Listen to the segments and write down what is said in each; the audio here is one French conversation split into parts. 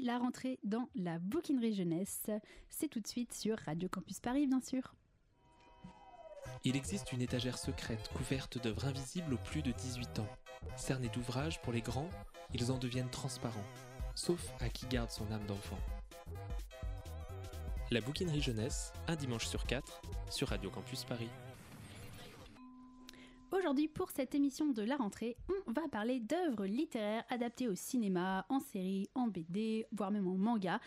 la rentrée dans la bouquinerie jeunesse. C'est tout de suite sur Radio Campus Paris, bien sûr. Il existe une étagère secrète couverte d'œuvres invisibles aux plus de 18 ans. Cernés d'ouvrages pour les grands, ils en deviennent transparents, sauf à qui garde son âme d'enfant. La bouquinerie jeunesse, un dimanche sur quatre, sur Radio Campus Paris. Aujourd'hui, pour cette émission de la rentrée, on va parler d'œuvres littéraires adaptées au cinéma, en série, en BD, voire même en manga.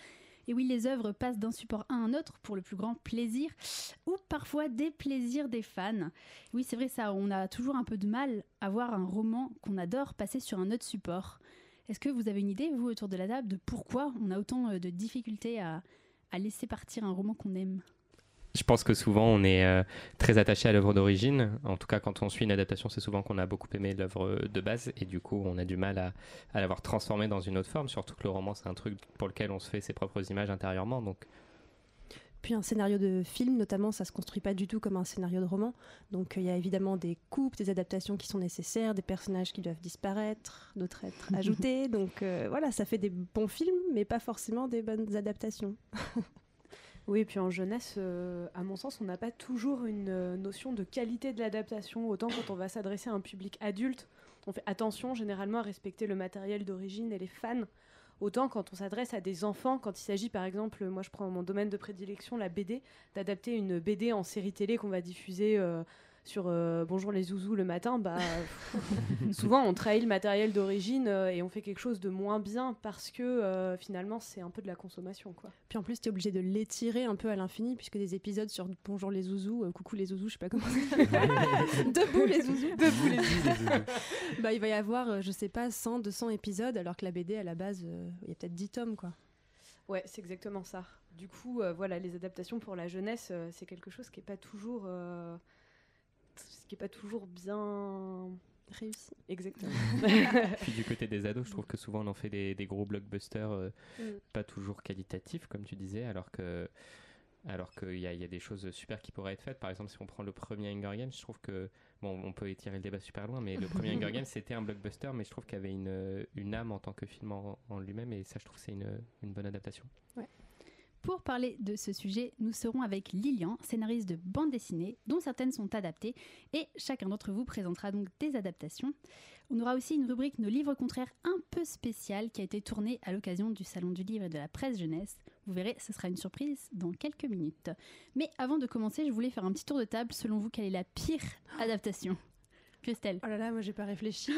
Et oui, les œuvres passent d'un support à un autre pour le plus grand plaisir ou parfois des plaisirs des fans. Oui, c'est vrai ça, on a toujours un peu de mal à voir un roman qu'on adore passer sur un autre support. Est-ce que vous avez une idée, vous, autour de la table, de pourquoi on a autant euh, de difficultés à, à laisser partir un roman qu'on aime? Je pense que souvent on est euh, très attaché à l'œuvre d'origine. En tout cas, quand on suit une adaptation, c'est souvent qu'on a beaucoup aimé l'œuvre de base et du coup on a du mal à, à l'avoir transformée dans une autre forme. Surtout que le roman, c'est un truc pour lequel on se fait ses propres images intérieurement. Donc puis un scénario de film, notamment, ça se construit pas du tout comme un scénario de roman. Donc il y a évidemment des coupes, des adaptations qui sont nécessaires, des personnages qui doivent disparaître, d'autres être ajoutés. Donc euh, voilà, ça fait des bons films, mais pas forcément des bonnes adaptations. Oui, puis en jeunesse, euh, à mon sens, on n'a pas toujours une euh, notion de qualité de l'adaptation. Autant quand on va s'adresser à un public adulte, on fait attention généralement à respecter le matériel d'origine et les fans. Autant quand on s'adresse à des enfants, quand il s'agit par exemple, moi je prends mon domaine de prédilection, la BD, d'adapter une BD en série télé qu'on va diffuser euh, sur euh, Bonjour les zouzous le matin, bah, souvent on trahit le matériel d'origine euh, et on fait quelque chose de moins bien parce que euh, finalement c'est un peu de la consommation. Quoi. Puis en plus, tu es obligé de l'étirer un peu à l'infini, puisque des épisodes sur Bonjour les zouzous, coucou les zouzous, je sais pas comment Debout les zouzous. Debout les zouzous. bah, il va y avoir, je sais pas, 100, 200 épisodes, alors que la BD à la base, il y a peut-être 10 tomes. quoi. Ouais, c'est exactement ça. Du coup, voilà, les adaptations pour la jeunesse, c'est quelque chose qui n'est pas toujours ce qui n'est pas toujours bien réussi. Exactement. Puis du côté des ados, je trouve que souvent on en fait des, des gros blockbusters euh, mm. pas toujours qualitatifs, comme tu disais, alors que alors qu'il y, a, y a des choses super qui pourraient être faites. Par exemple, si on prend le premier Hunger Games, je trouve que bon, on peut étirer le débat super loin, mais le premier Hunger Games c'était un blockbuster, mais je trouve qu'il y avait une, une âme en tant que film en, en lui-même, et ça, je trouve c'est une, une bonne adaptation. Ouais. Pour parler de ce sujet, nous serons avec Lilian, scénariste de bande dessinée, dont certaines sont adaptées, et chacun d'entre vous présentera donc des adaptations. On aura aussi une rubrique Nos livres contraires un peu spéciale qui a été tournée à l'occasion du Salon du Livre et de la Presse Jeunesse. Vous verrez, ce sera une surprise dans quelques minutes. Mais avant de commencer, je voulais faire un petit tour de table. Selon vous, quelle est la pire adaptation? Christelle Oh là là, moi j'ai pas réfléchi.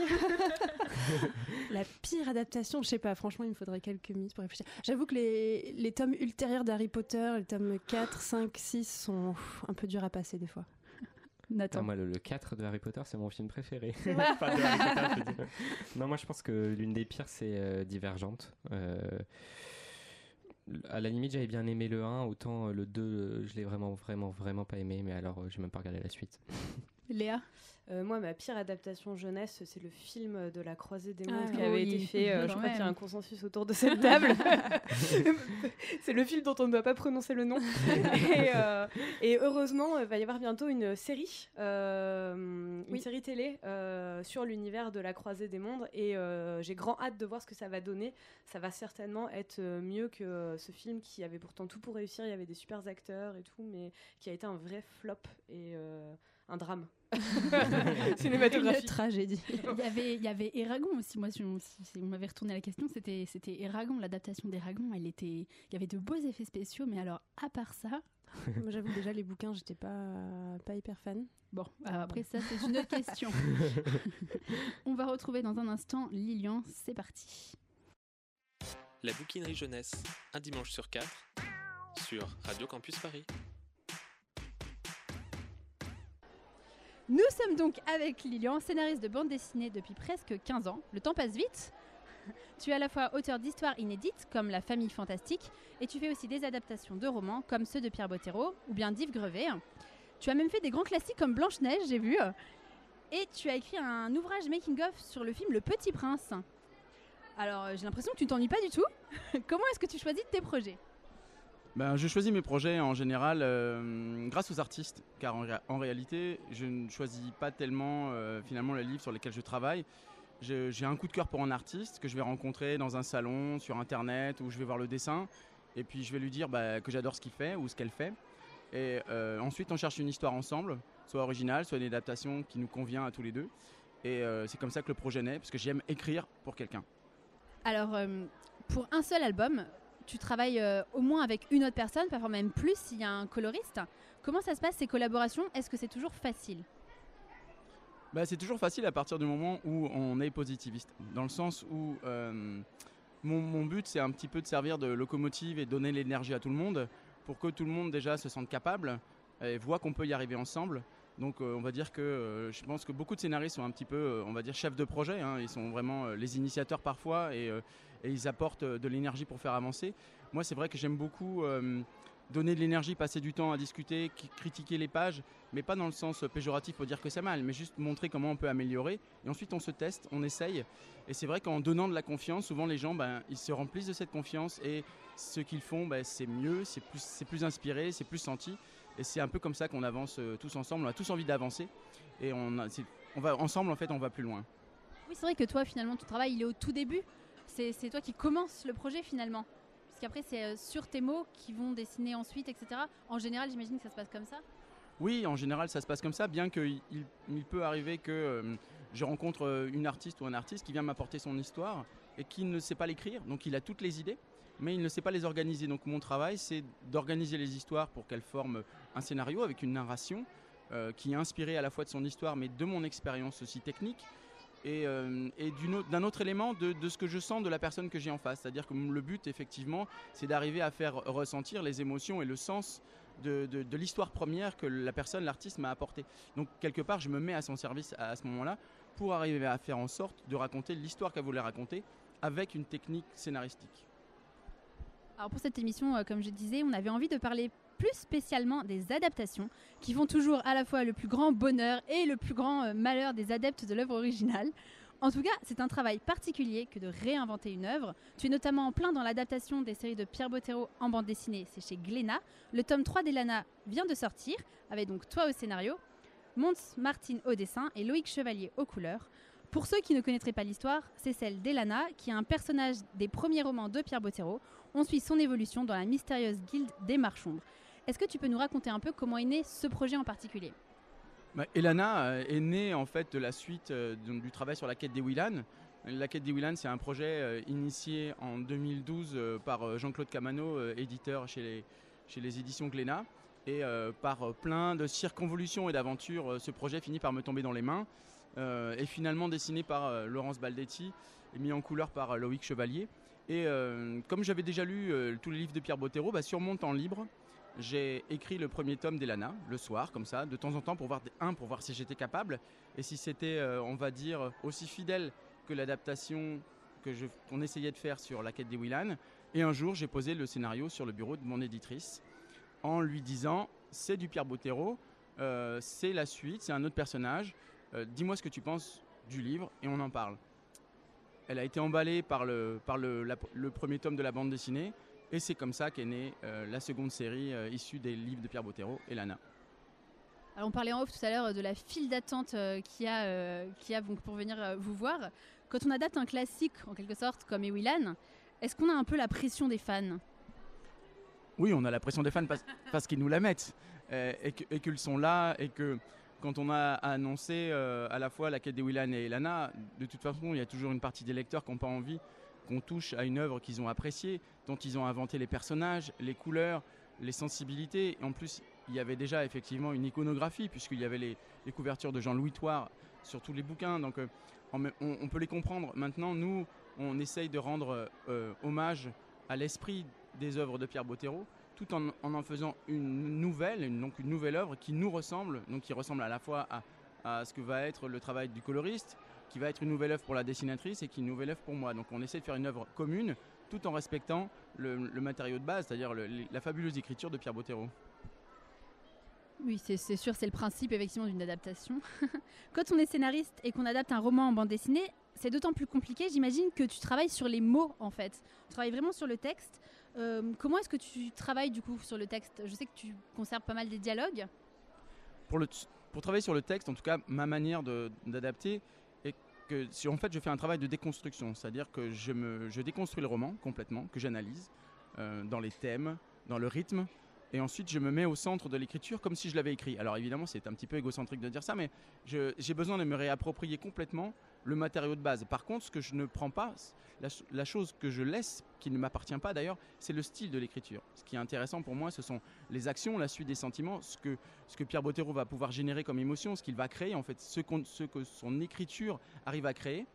la pire adaptation, je sais pas, franchement, il me faudrait quelques minutes pour réfléchir. J'avoue que les, les tomes ultérieurs d'Harry Potter, les tomes 4, 5, 6 sont un peu durs à passer des fois. Nathan. moi, le, 4 de Harry Potter, c'est mon film préféré. non, moi, je pense que l'une des pires, c'est euh, Divergente. Euh, à la limite, j'avais bien aimé le 1, autant le 2, je l'ai vraiment, vraiment, vraiment pas aimé, mais alors, euh, j'ai même pas regardé la suite. Léa? Euh, moi, ma pire adaptation jeunesse, c'est le film de la croisée des mondes ah qui avait été fait. Euh, je crois qu'il y a un consensus autour de cette table. c'est le film dont on ne doit pas prononcer le nom. et, euh, et, heureusement, il va y avoir bientôt une série, une série télé sur l'univers de la croisée des mondes. Et j'ai grand hâte de voir ce que ça va donner. Ça va certainement être mieux que ce film qui avait pourtant tout pour réussir. Il y avait des super acteurs et tout, mais qui a été un vrai flop. Et un drame cinématographique. Une tragédie. il, y avait, il y avait Eragon aussi. Moi, si on, m'avait retourné la question, c'était, c'était Eragon, l'adaptation d'Eragon. Elle était, il y avait de beaux effets spéciaux, mais alors, à part ça. Moi, j'avoue, déjà, les bouquins, j'étais pas, pas hyper fan. Bon, après, ça, c'est une autre question. on va retrouver dans un instant Lilian. C'est parti. La bouquinerie jeunesse, un dimanche sur quatre, sur Radio Campus Paris. Nous sommes donc avec Lilian, scénariste de bande dessinée depuis presque 15 ans. Le temps passe vite. Tu es à la fois auteur d'histoires inédites comme La famille fantastique et tu fais aussi des adaptations de romans comme ceux de Pierre Bottero ou bien d'Yves Grevet. Tu as même fait des grands classiques comme Blanche-Neige, j'ai vu. Et tu as écrit un ouvrage making-of sur le film Le Petit Prince. Alors j'ai l'impression que tu t'ennuies pas du tout. Comment est-ce que tu choisis tes projets? Ben, je choisis mes projets en général euh, grâce aux artistes, car en, réalité, je ne choisis pas tellement euh, finalement les livres sur lesquels je travaille, j'ai un coup de cœur pour un artiste que je vais rencontrer dans un salon, sur internet, où je vais voir le dessin, et puis je vais lui dire bah, que j'adore ce qu'il fait ou ce qu'elle fait. Et euh, ensuite, on cherche une histoire ensemble, soit originale, soit une adaptation qui nous convient à tous les deux. Et euh, c'est comme ça que le projet naît, parce que j'aime écrire pour quelqu'un. Alors, pour un seul album, tu travailles au moins avec une autre personne, parfois même plus s'il y a un coloriste. Comment ça se passe ces collaborations? Est-ce que c'est toujours facile? Bah, C'est toujours facile à partir du moment où on est positiviste. Dans le sens où mon, mon, but, c'est un petit peu de servir de locomotive et donner l'énergie à tout le monde pour que tout le monde déjà se sente capable et voit qu'on peut y arriver ensemble. Donc euh, on va dire que euh, je pense que beaucoup de scénaristes sont un petit peu, euh, on va dire, chefs de projet. Hein. Ils sont vraiment les initiateurs parfois et, et ils apportent de l'énergie pour faire avancer. Moi c'est vrai que j'aime beaucoup donner de l'énergie, passer du temps à discuter, critiquer les pages, mais pas dans le sens péjoratif pour dire que c'est mal, mais juste montrer comment on peut améliorer. Et ensuite, on se teste, on essaye. Et c'est vrai qu'en donnant de la confiance, souvent les gens, ben, ils se remplissent de cette confiance et ce qu'ils font, ben, c'est mieux, c'est plus, plus inspiré, c'est plus senti. Et c'est un peu comme ça qu'on avance euh, tous ensemble. On a tous envie d'avancer et on va ensemble, en fait, on va plus loin. Oui, c'est vrai que toi, finalement, ton travail, il est au tout début. C'est toi qui commences le projet finalement. Parce qu'après, c'est euh, sur tes mots qui vont dessiner ensuite, etc. En général, j'imagine que ça se passe comme ça Oui, en général, ça se passe comme ça, bien qu'il il, peut arriver que euh, je rencontre euh, une artiste ou un artiste qui vient m'apporter son histoire et qui ne sait pas l'écrire. Donc, il a toutes les idées, mais il ne sait pas les organiser. Donc, mon travail, c'est d'organiser les histoires pour qu'elles forment un scénario avec une narration qui est inspirée à la fois de son histoire, mais de mon expérience aussi technique et, euh, d'un autre élément de, ce que je sens de la personne que j'ai en face. C'est-à-dire que le but, effectivement, c'est d'arriver à faire ressentir les émotions et le sens de, l'histoire première que la personne, l'artiste m'a apporté. Donc, quelque part, je me mets à son service à, ce moment-là pour arriver à faire en sorte de raconter l'histoire qu'elle voulait raconter avec une technique scénaristique. Alors pour cette émission, euh, comme je disais, on avait envie de parler plus spécialement des adaptations, qui font toujours à la fois le plus grand bonheur et le plus grand euh, malheur des adeptes de l'œuvre originale. En tout cas, c'est un travail particulier que de réinventer une œuvre. Tu es notamment en plein dans l'adaptation des séries de Pierre Bottero en bande dessinée, c'est chez Glénat. Le tome 3 d'Elana vient de sortir, avec donc toi au scénario, Mons Martin au dessin et Loïc Chevalier aux couleurs. Pour ceux qui ne connaîtraient pas l'histoire, c'est celle d'Elana, qui est un personnage des premiers romans de Pierre Bottero. On suit son évolution dans la mystérieuse guilde des Marchombres. Est-ce que tu peux nous raconter un peu comment est né ce projet en particulier? Bah, Elana euh, est née en fait de la suite euh, du travail sur la quête des Willan. La quête des Willan, c'est un projet euh, initié en 2012 par Jean-Claude Camano, éditeur chez les, chez les éditions Glénat. Et par plein de circonvolutions et d'aventures, ce projet finit par me tomber dans les mains. et finalement dessiné par Laurence Baldetti et mis en couleur par Loïc Chevalier. Et comme j'avais déjà lu tous les livres de Pierre Bottero, bah, sur mon temps libre, j'ai écrit le premier tome d'Elana le soir, comme ça, de temps en temps, pour voir, un, pour voir si j'étais capable, et si c'était, euh, on va dire, aussi fidèle que l'adaptation que qu'on essayait de faire sur la quête des Willan. Et un jour, j'ai posé le scénario sur le bureau de mon éditrice, en lui disant, c'est du Pierre Bottero, euh, c'est la suite, c'est un autre personnage, euh, dis-moi ce que tu penses du livre, et on en parle. Elle a été emballée par le, premier tome de la bande dessinée, et c'est comme ça qu'est née euh, la seconde série euh, issue des livres de Pierre Bottero, Elana. Alors on parlait en off tout à l'heure de la file d'attente euh, qu'il y a, qui a donc pour venir vous voir. Quand on adapte un classique, en quelque sorte, comme Ewilan, est-ce qu'on a un peu la pression des fans? Oui, on a la pression des fans parce, qu'ils nous la mettent et qu'ils sont là et que quand on a annoncé à la fois la quête des Willan et Elana, de toute façon, il y a toujours une partie des lecteurs qui n'ont pas envie qu'on touche à une œuvre qu'ils ont appréciée, dont ils ont inventé les personnages, les couleurs, les sensibilités. Et en plus, il y avait déjà effectivement une iconographie, puisqu'il y avait les, couvertures de Jean-Louis Toire sur tous les bouquins. Donc euh, on, peut les comprendre. Maintenant, nous, on essaye de rendre euh, hommage à l'esprit des œuvres de Pierre Bottero, tout en, en, faisant une nouvelle, donc une nouvelle œuvre qui nous ressemble, donc qui ressemble à la fois à ce que va être le travail du coloriste, qui va être une nouvelle œuvre pour la dessinatrice et qui est une nouvelle œuvre pour moi. Donc on essaie de faire une œuvre commune tout en respectant le, matériau de base, c'est-à-dire la fabuleuse écriture de Pierre Bottero. Oui, c'est sûr, c'est le principe effectivement d'une adaptation. Quand on est scénariste et qu'on adapte un roman en bande dessinée, c'est d'autant plus compliqué, j'imagine, que tu travailles sur les mots en fait. Tu travailles vraiment sur le texte. Euh, comment est-ce que tu travailles du coup sur le texte? Je sais que tu conserves pas mal des dialogues. Pour, le, pour travailler sur le texte, en tout cas, ma manière d'adapter, que en fait je fais un travail de déconstruction, c'est-à-dire que je déconstruis le roman complètement, que j'analyse euh, dans les thèmes, dans le rythme, et ensuite je me mets au centre de l'écriture comme si je l'avais écrit. Alors évidemment c'est un petit peu égocentrique de dire ça, mais j'ai besoin de me réapproprier complètement le matériau de base. Par contre, ce que je ne prends pas, la, chose que je laisse, qui ne m'appartient pas d'ailleurs, c'est le style de l'écriture. Ce qui est intéressant pour moi, ce sont les actions, la suite des sentiments, ce que, Pierre Bottero va pouvoir générer comme émotion, ce qu'il va créer, en fait, ce, que son écriture arrive à créer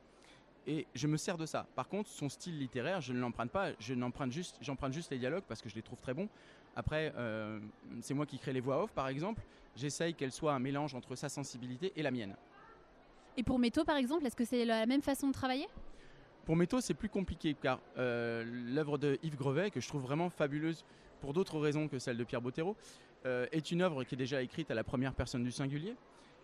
et je me sers de ça. Par contre, son style littéraire, je ne l'emprunte pas, je juste, j'emprunte juste les dialogues parce que je les trouve très bons. Après, euh, c'est moi qui crée les voix off, par exemple. J'essaye qu'elles soient un mélange entre sa sensibilité et la mienne. Et pour Métaux, par exemple, est-ce que c'est la même façon de travailler? Pour Métaux, c'est plus compliqué car euh, l'œuvre de Yves Grevet, que je trouve vraiment fabuleuse pour d'autres raisons que celle de Pierre Bottero, euh, est une œuvre qui est déjà écrite à la première personne du singulier,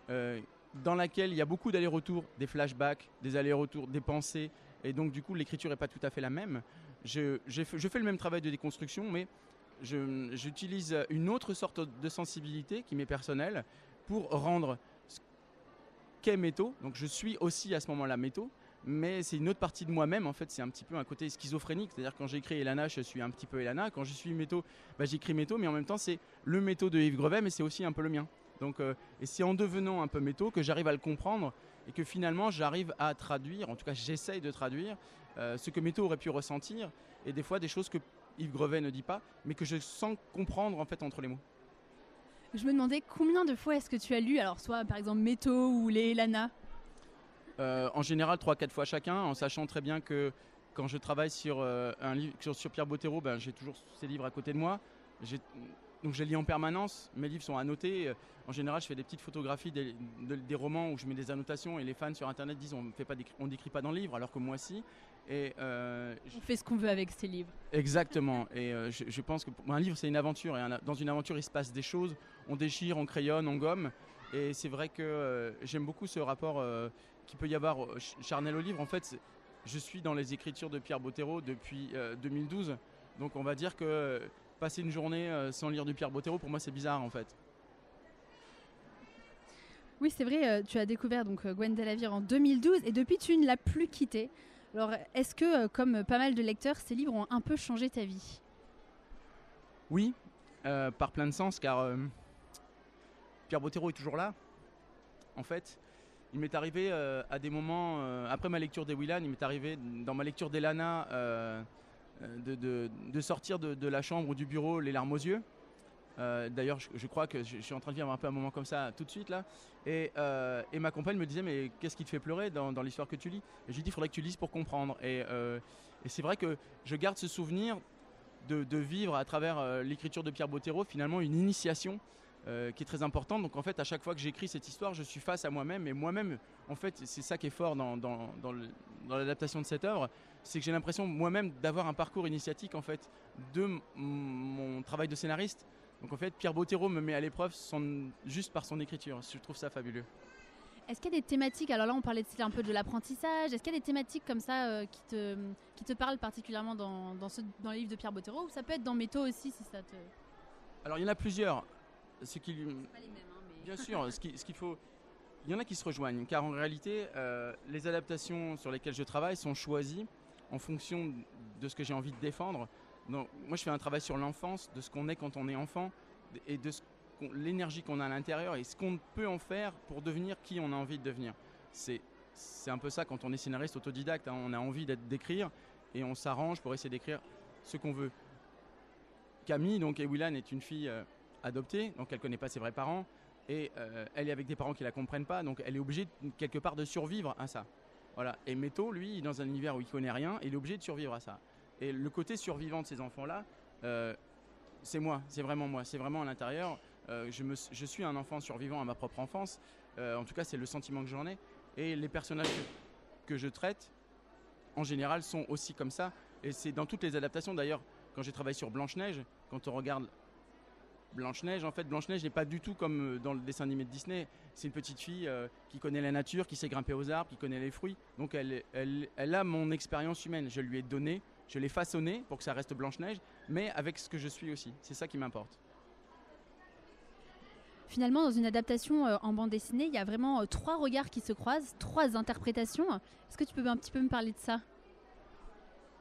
euh, dans laquelle il y a beaucoup d'allers-retours, des flashbacks, des allers-retours, des pensées, et donc du coup l'écriture n'est pas tout à fait la même. Je, je, fais le même travail de déconstruction, mais j'utilise une autre sorte de sensibilité qui m'est personnelle pour rendre métaux. Donc je suis aussi à ce moment-là métaux, mais c'est une autre partie de moi-même. En fait, c'est un petit peu un côté schizophrénique. C'est-à-dire quand j'écris Elana, je suis un petit peu Elana. Quand je suis métaux, bah, j'écris métaux, mais en même temps, c'est le métaux de Yves Grevet, mais c'est aussi un peu le mien. Donc, euh, et c'est en devenant un peu métaux que j'arrive à le comprendre et que finalement j'arrive à traduire, en tout cas j'essaye de traduire euh, ce que métaux aurait pu ressentir et des fois des choses que Yves Grevet ne dit pas, mais que je sens comprendre en fait entre les mots. Je me demandais combien de fois est-ce que tu as lu, alors soit par exemple Métaux ou les Lana euh, En général, 3-4 fois chacun, en sachant très bien que quand je travaille sur, euh, un livre, sur, Pierre Bottero, ben, j'ai toujours ces livres à côté de moi. Donc je les lis en permanence, mes livres sont annotés. En général, je fais des petites photographies des, des romans où je mets des annotations et les fans sur Internet disent on ne décrit pas dans le livre, alors que moi si. Et euh, on fait ce qu'on veut avec ces livres. Exactement. Et euh, je, pense que un livre, c'est une aventure. Et dans une aventure, il se passe des choses. On déchire, on crayonne, on gomme. Et c'est vrai que euh, j'aime beaucoup ce rapport qui peut y avoir charnel au livre. En fait, je suis dans les écritures de Pierre Bottero depuis 2012. Donc on va dire que passer une journée sans lire du Pierre Bottero, pour moi, c'est bizarre en fait. Oui, c'est vrai, tu as découvert donc Gwen Delavire en 2012 et depuis tu ne l'as plus quitté. Alors, est-ce que, euh, comme pas mal de lecteurs, ces livres ont un peu changé ta vie? Oui, euh, par plein de sens, car euh, Pierre Bottero est toujours là. En fait, il m'est arrivé à des moments, après ma lecture des Willan, il m'est arrivé dans ma lecture d'Elana de, de, sortir de, la chambre ou du bureau les larmes aux yeux. Euh, d'ailleurs, je, crois que je, suis en train de vivre un peu un moment comme ça tout de suite là. Et, euh, ma compagne me disait mais qu'est-ce qui te fait pleurer dans, l'histoire que tu lis? Et je lui dis il faudrait que tu lises pour comprendre. Euh, et, c'est vrai que je garde ce souvenir de, vivre à travers l'écriture de Pierre Bottero finalement une initiation qui est très importante. Donc en fait, à chaque fois que j'écris cette histoire, je suis face à moi-même. Et moi-même, en fait, c'est ça qui est fort dans, dans, l'adaptation de cette œuvre, c'est que j'ai l'impression moi-même d'avoir un parcours initiatique en fait de mon travail de scénariste donc en fait, Pierre Bottero me met à l'épreuve juste par son écriture. Je trouve ça fabuleux. Est-ce qu'il y a des thématiques, alors là on parlait un peu de l'apprentissage, est-ce qu'il y a des thématiques comme ça euh, qui, te, qui te parlent particulièrement dans, dans, ce, dans les livres de Pierre Bottero? Ou ça peut être dans Métaux aussi si ça te... Alors il y en a plusieurs. Ce qui... Pas les mêmes, hein, mais... Bien sûr, ce qu'il ce faut... Il y en a qui se rejoignent, car en réalité, euh, les adaptations sur lesquelles je travaille sont choisies en fonction de ce que j'ai envie de défendre moi, je fais un travail sur l'enfance, de ce qu'on est quand on est enfant, et de l'énergie qu'on a à l'intérieur, et ce qu'on peut en faire pour devenir qui on a envie de devenir. C'est un peu ça quand on est scénariste autodidacte, hein. on a envie d'écrire, et on s'arrange pour essayer d'écrire ce qu'on veut. Camille, donc Ewilan, est une fille euh, adoptée, donc elle connaît pas ses vrais parents, et euh, elle est avec des parents qui la comprennent pas, donc elle est obligée quelque part de survivre à ça. Voilà. Et Meto, lui, dans un univers où il connaît rien, il est obligé de survivre à ça. Et le côté survivant de ces enfants-là, euh, c'est moi, c'est vraiment moi, c'est vraiment à l'intérieur. Euh, je, je, suis un enfant survivant à ma propre enfance. En tout cas, c'est le sentiment que j'en ai. Et les personnages que, je traite, en général, sont aussi comme ça. Et c'est dans toutes les adaptations. D'ailleurs, quand j'ai travaillé sur Blanche-Neige, quand on regarde Blanche-Neige, en fait, Blanche-Neige n'est pas du tout comme dans le dessin animé de Disney. C'est une petite fille qui connaît la nature, qui sait grimper aux arbres, qui connaît les fruits. Donc elle, elle, elle a mon expérience humaine. Je lui ai donné je l'ai façonné pour que ça reste Blanche-Neige, mais avec ce que je suis aussi. C'est ça qui m'importe. Finalement, dans une adaptation euh, en bande dessinée, il y a vraiment euh, trois regards qui se croisent, trois interprétations. Est-ce que tu peux un petit peu me parler de ça?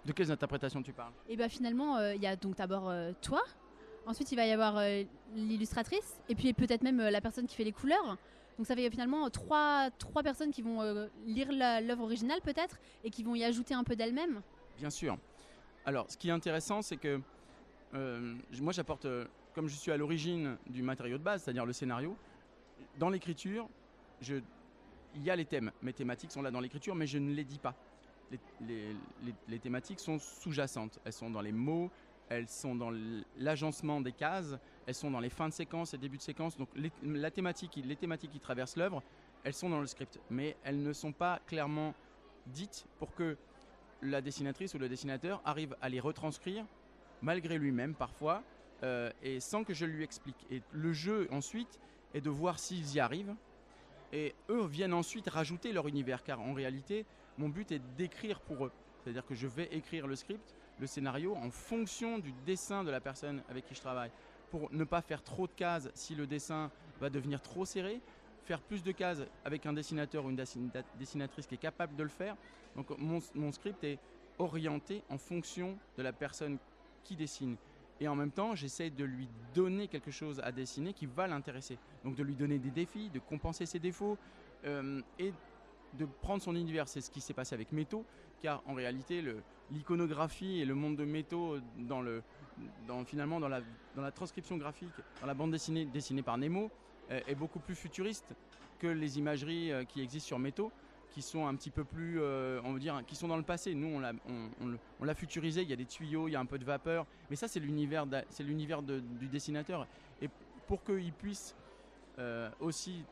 De quelles interprétations tu parles? Et bien finalement, euh, il y a donc d'abord euh, toi, ensuite il va y avoir euh, l'illustratrice, et puis peut-être même euh, la personne qui fait les couleurs. Donc ça fait finalement trois, trois personnes qui vont euh, lire l'œuvre originale peut-être, et qui vont y ajouter un peu d'elles-mêmes. Bien sûr. Alors, ce qui est intéressant, c'est que moi, j'apporte, comme je suis à l'origine du matériau de base, c'est-à-dire le scénario, dans l'écriture, il y a les thèmes. Mes thématiques sont là dans l'écriture, mais je ne les dis pas. Les thématiques sont sous-jacentes. Elles sont dans les mots, elles sont dans l'agencement des cases, elles sont dans les fins de séquence et débuts de séquence. Donc, les, les thématiques qui traversent l'œuvre, elles sont dans le script, mais elles ne sont pas clairement dites pour que la dessinatrice ou le dessinateur arrive à les retranscrire malgré lui-même parfois euh, et sans que je lui explique. Et le jeu ensuite est de voir s'ils y arrivent et eux viennent ensuite rajouter leur univers car en réalité mon but est d'écrire pour eux. C'est-à-dire que je vais écrire le script, le scénario en fonction du dessin de la personne avec qui je travaille pour ne pas faire trop de cases si le dessin va devenir trop serré, faire plus de cases avec un dessinateur ou une dessina- dessinatrice qui est capable de le faire. Donc mon, mon script est orienté en fonction de la personne qui dessine. Et en même temps, j'essaie de lui donner quelque chose à dessiner qui va l'intéresser. Donc de lui donner des défis, de compenser ses défauts euh, et de prendre son univers. C'est ce qui s'est passé avec Métaux, car en réalité, l'iconographie et le monde de Métaux, dans le, finalement dans la, dans la transcription graphique, dans la bande dessinée dessinée par Nemo, euh, est beaucoup plus futuriste que les imageries euh, qui existent sur Métaux qui sont un petit peu plus, euh, on veut dire, qui sont dans le passé. Nous, on l'a, on, futurisé. Il y a des tuyaux, il y a un peu de vapeur, mais ça, c'est l'univers, du dessinateur. Et pour qu'il puisse euh, aussi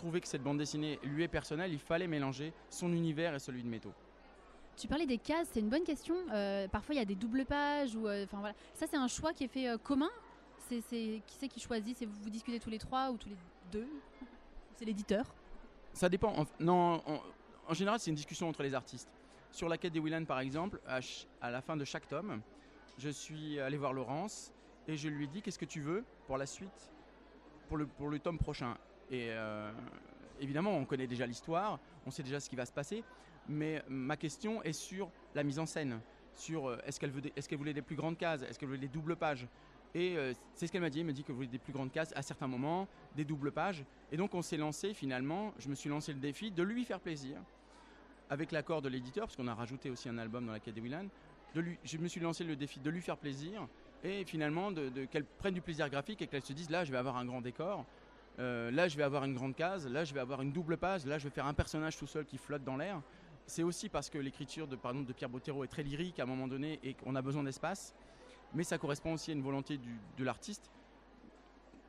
trouver que cette bande dessinée lui est personnelle, il fallait mélanger son univers et celui de Métaux. Tu parlais des cases, c'est une bonne question. Euh, parfois il y a des doubles pages ou euh, voilà. Ça c'est un choix qui est fait euh, commun. C'est, qui c'est qui choisit? C'est vous, vous discutez tous les trois ou tous les deux? C'est l'éditeur? Ça dépend. En, non, en, en général, c'est une discussion entre les artistes. Sur la quête des Willan, par exemple, à la fin de chaque tome, je suis allé voir Laurence et je lui ai dit qu'est-ce que tu veux pour la suite, pour le, pour le tome prochain. Et euh, évidemment, on connaît déjà l'histoire, on sait déjà ce qui va se passer, mais ma question est sur la mise en scène, sur euh, est-ce qu'elle est-ce voulait des plus grandes cases, est-ce qu'elle voulait des doubles pages? Et euh, c'est ce qu'elle m'a dit, elle m'a dit qu'elle voulait des plus grandes cases à certains moments, des doubles pages. Et donc on s'est lancé finalement, je me suis lancé le défi de lui faire plaisir, avec l'accord de l'éditeur, parce qu'on a rajouté aussi un album dans la quête des Willan, je me suis lancé le défi de lui faire plaisir, et finalement de, de- qu'elle prenne du plaisir graphique et qu'elle se dise là je vais avoir un grand décor, euh, là je vais avoir une grande case, là je vais avoir une double page, là je vais faire un personnage tout seul qui flotte dans l'air. C'est aussi parce que l'écriture de, de Pierre Bottero est très lyrique à un moment donné et qu'on a besoin d'espace, mais ça correspond aussi à une volonté de l'artiste.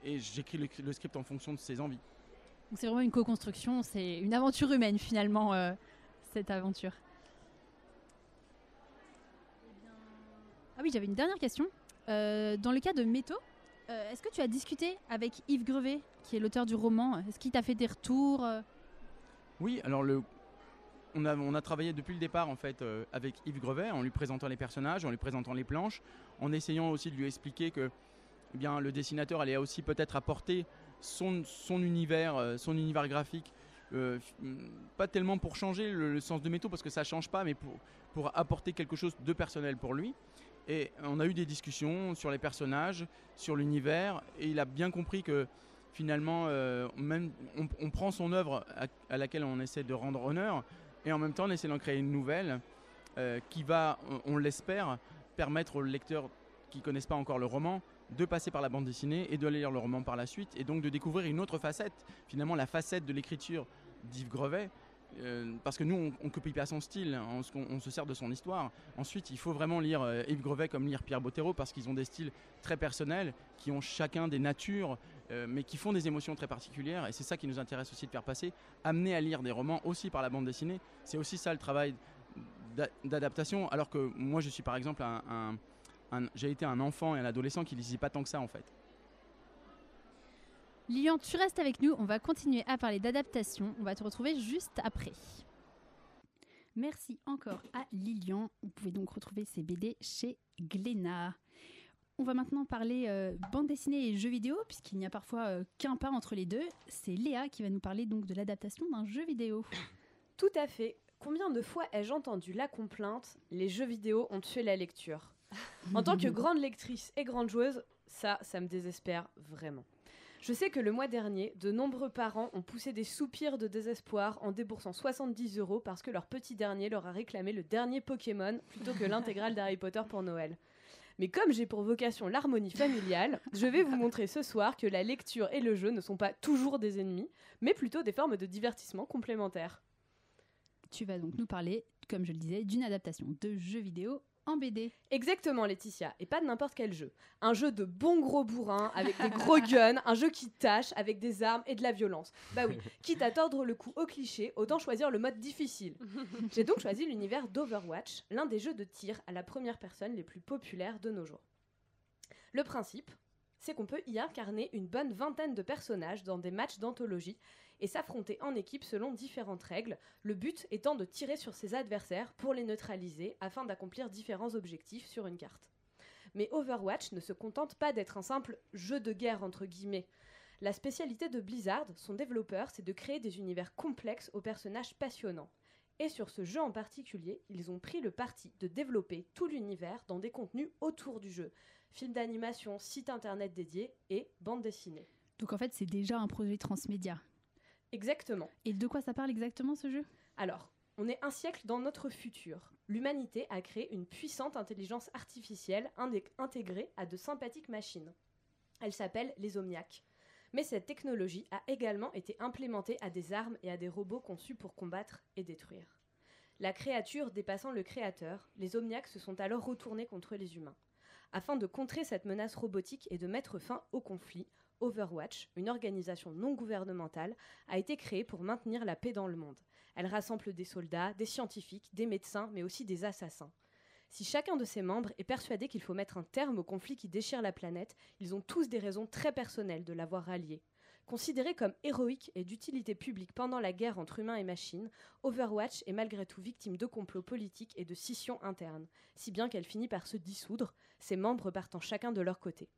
Et j'écris le, script en fonction de ses envies. C'est vraiment une co-construction, c'est une aventure humaine finalement euh, cette aventure. Eh Ah oui, j'avais une dernière question. Euh, dans le cas de Métaux, est-ce que tu as discuté avec Yves Grevet, qui est l'auteur du roman Est-ce qu'il t'a fait des retours euh? Oui, alors on, a, travaillé depuis le départ en fait euh, avec Yves Grevet en lui présentant les personnages, en lui présentant les planches, en essayant aussi de lui expliquer que eh bien, le dessinateur allait aussi peut-être apporter son, univers, euh, son univers graphique, pas tellement pour changer le, sens de métaux parce que ça change pas, mais pour apporter quelque chose de personnel pour lui. Et on a eu des discussions sur les personnages, sur l'univers, et il a bien compris que finalement, euh, on, on prend son œuvre à, laquelle on essaie de rendre honneur, et en même temps on essaie d'en créer une nouvelle euh, qui va, on, on l'espère, permettre aux lecteurs qui connaissent pas encore le roman de passer par la bande dessinée et de lire le roman par la suite, et donc de découvrir une autre facette, finalement la facette de l'écriture d'Yves Grevet. euh, parce que nous, on ne copie pas son style, hein, on, se- on se sert de son histoire. Ensuite, il faut vraiment lire Yves Grevet comme lire Pierre Bottero parce qu'ils ont des styles très personnels, qui ont chacun des natures, euh, mais qui font des émotions très particulières. Et c'est ça qui nous intéresse aussi de faire passer. Amener à lire des romans aussi par la bande dessinée, c'est aussi ça le travail d'a- d'adaptation. Alors que moi, je suis par exemple un, j'ai été un enfant et un adolescent qui lisait pas tant que ça en fait. Lilian, tu restes avec nous, on va continuer à parler d'adaptation, on va te retrouver juste après. Merci encore à Lilian, vous pouvez donc retrouver ces BD chez Glénat. On va maintenant parler euh, bande dessinée et jeux vidéo, puisqu'il n'y a parfois euh, qu'un pas entre les deux. C'est Léa qui va nous parler donc de l'adaptation d'un jeu vidéo. Tout à fait. Combien de fois ai-je entendu la complainte Les jeux vidéo ont tué la lecture. En tant que grande lectrice et grande joueuse, ça, ça me désespère vraiment. Je sais que le mois dernier, de nombreux parents ont poussé des soupirs de désespoir en déboursant 70 euros parce que leur petit dernier leur a réclamé le dernier Pokémon plutôt que l'intégrale d'Harry Potter pour Noël. Mais comme j'ai pour vocation l'harmonie familiale, je vais vous montrer ce soir que la lecture et le jeu ne sont pas toujours des ennemis, mais plutôt des formes de divertissement complémentaires. Tu vas donc nous parler, comme je le disais, d'une adaptation de jeux vidéo en BD. Exactement, Laetitia, et pas de n'importe quel jeu. Un jeu de bons gros bourrins, avec des gros guns, un jeu qui tâche, avec des armes et de la violence. Bah oui, quitte à tordre le cou au cliché, autant choisir le mode difficile. J'ai donc choisi l'univers d'Overwatch, l'un des jeux de tir à la première personne les plus populaires de nos jours. Le principe, c'est qu'on peut y incarner une bonne vingtaine de personnages dans des matchs d'anthologie et s'affronter en équipe selon différentes règles, le but étant de tirer sur ses adversaires pour les neutraliser afin d'accomplir différents objectifs sur une carte. Mais Overwatch ne se contente pas d'être un simple jeu de guerre entre guillemets. La spécialité de Blizzard, son développeur, c'est de créer des univers complexes aux personnages passionnants. Et sur ce jeu en particulier, ils ont pris le parti de développer tout l'univers dans des contenus autour du jeu. Films d'animation, sites internet dédiés et bande dessinée. Donc en fait, c'est déjà un projet transmédia. Exactement. Et de quoi ça parle exactement ce jeu? Alors, on est un siècle dans notre futur. L'humanité a créé une puissante intelligence artificielle intégrée à de sympathiques machines. Elle s'appelle les Omniacs. Mais cette technologie a également été implémentée à des armes et à des robots conçus pour combattre et détruire. La créature dépassant le créateur, les Omniacs se sont alors retournés contre les humains. Afin de contrer cette menace robotique et de mettre fin au conflit, Overwatch, une organisation non gouvernementale, a été créée pour maintenir la paix dans le monde. Elle rassemble des soldats, des scientifiques, des médecins, mais aussi des assassins. Si chacun de ses membres est persuadé qu'il faut mettre un terme au conflit qui déchire la planète, ils ont tous des raisons très personnelles de l'avoir rallié. Considéré comme héroïque et d'utilité publique pendant la guerre entre humains et machines, Overwatch est malgré tout victime de complots politiques et de scissions internes, si bien qu'elle finit par se dissoudre, ses membres partant chacun de leur côté.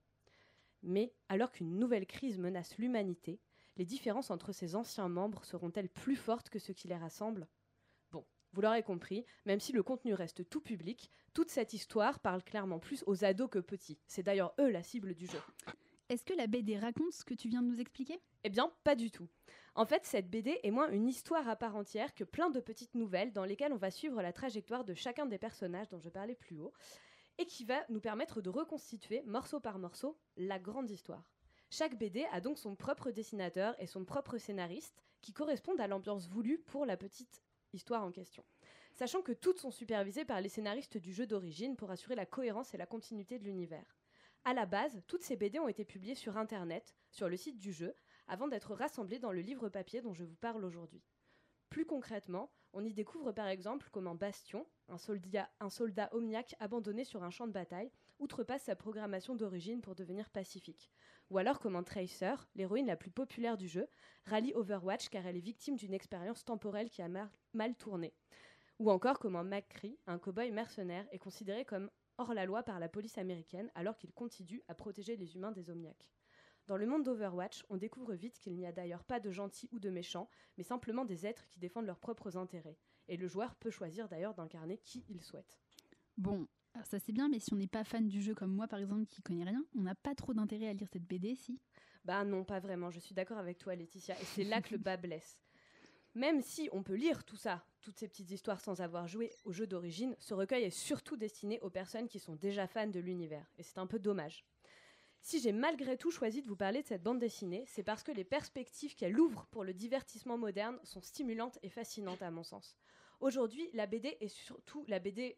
Mais alors qu'une nouvelle crise menace l'humanité, les différences entre ses anciens membres seront-elles plus fortes que ce qui les rassemble? Bon, vous l'aurez compris, même si le contenu reste tout public, toute cette histoire parle clairement plus aux ados que petits. C'est d'ailleurs eux la cible du jeu. Est-ce que la BD raconte ce que tu viens de nous expliquer? Eh bien, pas du tout. En fait, cette BD est moins une histoire à part entière que plein de petites nouvelles dans lesquelles on va suivre la trajectoire de chacun des personnages dont je parlais plus haut et qui va nous permettre de reconstituer, morceau par morceau, la grande histoire. Chaque BD a donc son propre dessinateur et son propre scénariste qui correspondent à l'ambiance voulue pour la petite histoire en question. Sachant que toutes sont supervisées par les scénaristes du jeu d'origine pour assurer la cohérence et la continuité de l'univers. À la base, toutes ces BD ont été publiées sur Internet, sur le site du jeu, avant d'être rassemblées dans le livre papier dont je vous parle aujourd'hui. Plus concrètement, on y découvre par exemple comment Bastion, un soldat, omniaque abandonné sur un champ de bataille, outrepasse sa programmation d'origine pour devenir pacifique. Ou alors comment Tracer, l'héroïne la plus populaire du jeu, rallie Overwatch car elle est victime d'une expérience temporelle qui a mal tourné. Ou encore comment McCree, un cow-boy mercenaire, est considéré comme hors la loi par la police américaine alors qu'il continue à protéger les humains des omniaques. Dans le monde d'Overwatch, on découvre vite qu'il n'y a d'ailleurs pas de gentils ou de méchants, mais simplement des êtres qui défendent leurs propres intérêts. Et le joueur peut choisir d'ailleurs d'incarner qui il souhaite. Bon, alors ça c'est bien, mais si on n'est pas fan du jeu comme moi par exemple qui connaît rien, on n'a pas trop d'intérêt à lire cette BD, si? Bah non, pas vraiment, je suis d'accord avec toi Laetitia, et c'est là que le bas blesse. Même si on peut lire tout ça, toutes ces petites histoires sans avoir joué au jeu d'origine, ce recueil est surtout destiné aux personnes qui sont déjà fans de l'univers, et c'est un peu dommage. Si j'ai malgré tout choisi de vous parler de cette bande dessinée, c'est parce que les perspectives qu'elle ouvre pour le divertissement moderne sont stimulantes et fascinantes à mon sens. Aujourd'hui, la BD est surtout la BD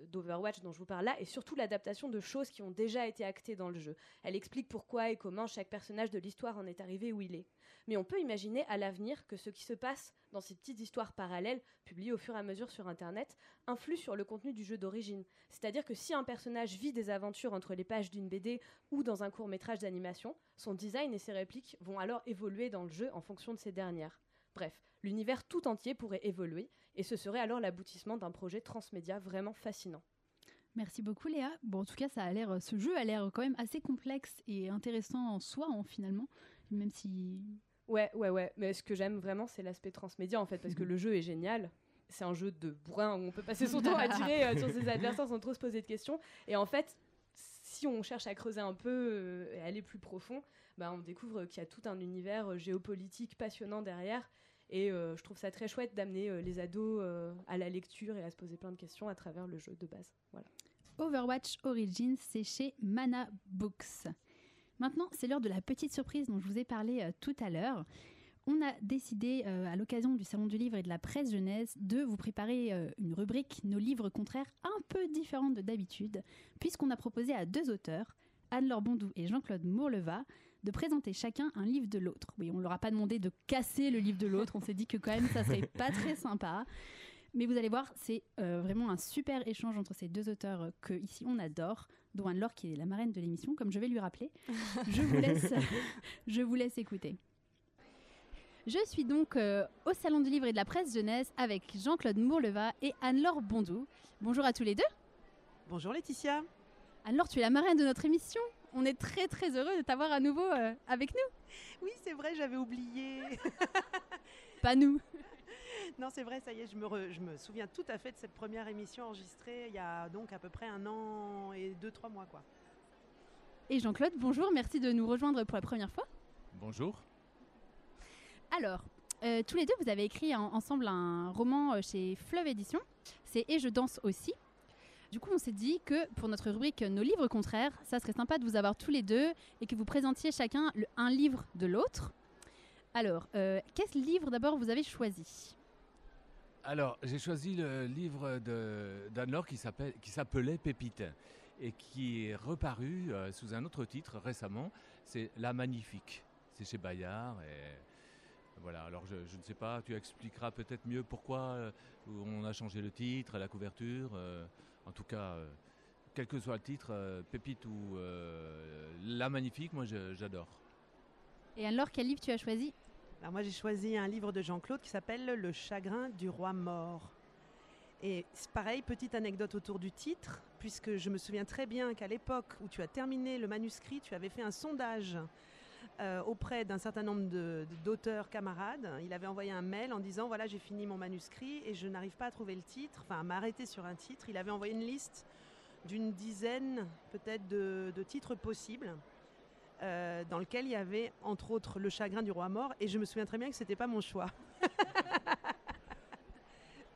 d'Overwatch dont je vous parle là est surtout l'adaptation de choses qui ont déjà été actées dans le jeu. Elle explique pourquoi et comment chaque personnage de l'histoire en est arrivé où il est. Mais on peut imaginer à l'avenir que ce qui se passe dans ces petites histoires parallèles, publiées au fur et à mesure sur Internet, influe sur le contenu du jeu d'origine. C'est-à-dire que si un personnage vit des aventures entre les pages d'une BD ou dans un court métrage d'animation, son design et ses répliques vont alors évoluer dans le jeu en fonction de ces dernières. Bref, l'univers tout entier pourrait évoluer, et ce serait alors l'aboutissement d'un projet transmédia vraiment fascinant. Merci beaucoup Léa. Bon, en tout cas, ça a l'air, ce jeu a l'air quand même assez complexe et intéressant en soi, hein, finalement, même si. Ouais, ouais, ouais. Mais ce que j'aime vraiment, c'est l'aspect transmédia en fait, parce que le jeu est génial. C'est un jeu de bourrin où on peut passer son temps à tirer euh, sur ses adversaires sans trop se poser de questions. Et en fait, si on cherche à creuser un peu euh, et aller plus profond, bah, on découvre qu'il y a tout un univers euh, géopolitique passionnant derrière. Et je trouve ça très chouette d'amener les ados à la lecture et à se poser plein de questions à travers le jeu de base. Voilà. Overwatch Origins, c'est chez Mana Books. Maintenant, c'est l'heure de la petite surprise dont je vous ai parlé euh, tout à l'heure. On a décidé, euh, à l'occasion du Salon du Livre et de la presse jeunesse, de vous préparer euh, une rubrique Nos livres contraires un peu différente de d'habitude, puisqu'on a proposé à deux auteurs, Anne-Laure Bondou et Jean-Claude Mourleva, de présenter chacun un livre de l'autre. Oui, on ne leur a pas demandé de casser le livre de l'autre, on s'est dit que quand même ça serait pas très sympa. Mais vous allez voir, c'est vraiment un super échange entre ces deux auteurs que ici on adore dont Anne-Laure qui est la marraine de l'émission, comme je vais lui rappeler. je, vous laisse, je vous laisse écouter. Je suis donc euh, au Salon du Livre et de la Presse Jeunesse avec Jean-Claude Mourleva et Anne-Laure Bondou. Bonjour à tous les deux. Bonjour Laetitia. Anne-Laure, tu es la marraine de notre émission. On est très très heureux de t'avoir à nouveau euh, avec nous. Oui, c'est vrai, j'avais oublié. Pas nous. non, c'est vrai, ça y est, je me, je me souviens tout à fait de cette première émission enregistrée il y a donc à peu près un an et deux, trois mois. quoi. Et Jean-Claude, bonjour, merci de nous rejoindre pour la première fois. Bonjour. Alors, euh, tous les deux, vous avez écrit ensemble un roman euh, chez Fleuve Édition. C'est Et je danse aussi. Du coup, on s'est dit que pour notre rubrique Nos livres contraires, ça serait sympa de vous avoir tous les deux et que vous présentiez chacun un livre de l'autre. Alors, euh, quel livre d'abord vous avez choisi? Alors, j'ai choisi le livre d'Anne-Laure qui s'appelait Pépite et qui est reparu euh, sous un autre titre récemment. C'est La Magnifique. C'est chez Bayard. Et voilà, alors je, ne sais pas, tu expliqueras peut-être mieux pourquoi euh, on a changé le titre, la couverture. Euh, en tout cas, quel que soit le titre, Pépite ou La Magnifique, moi j'adore. Et alors, quel livre tu as choisi? Alors moi j'ai choisi un livre de Jean-Claude qui s'appelle Le chagrin du roi mort. Et c'est pareil, petite anecdote autour du titre, puisque je me souviens très bien qu'à l'époque où tu as terminé le manuscrit, tu avais fait un sondage euh, auprès d'un certain nombre d'auteurs camarades. Il avait envoyé un mail en disant voilà j'ai fini mon manuscrit et je n'arrive pas à trouver le titre, enfin à m'arrêter sur un titre. Il avait envoyé une liste d'une dizaine peut-être de, titres possibles. Euh, dans lequel il y avait entre autres Le chagrin du roi mort, et je me souviens très bien que c'était pas mon choix.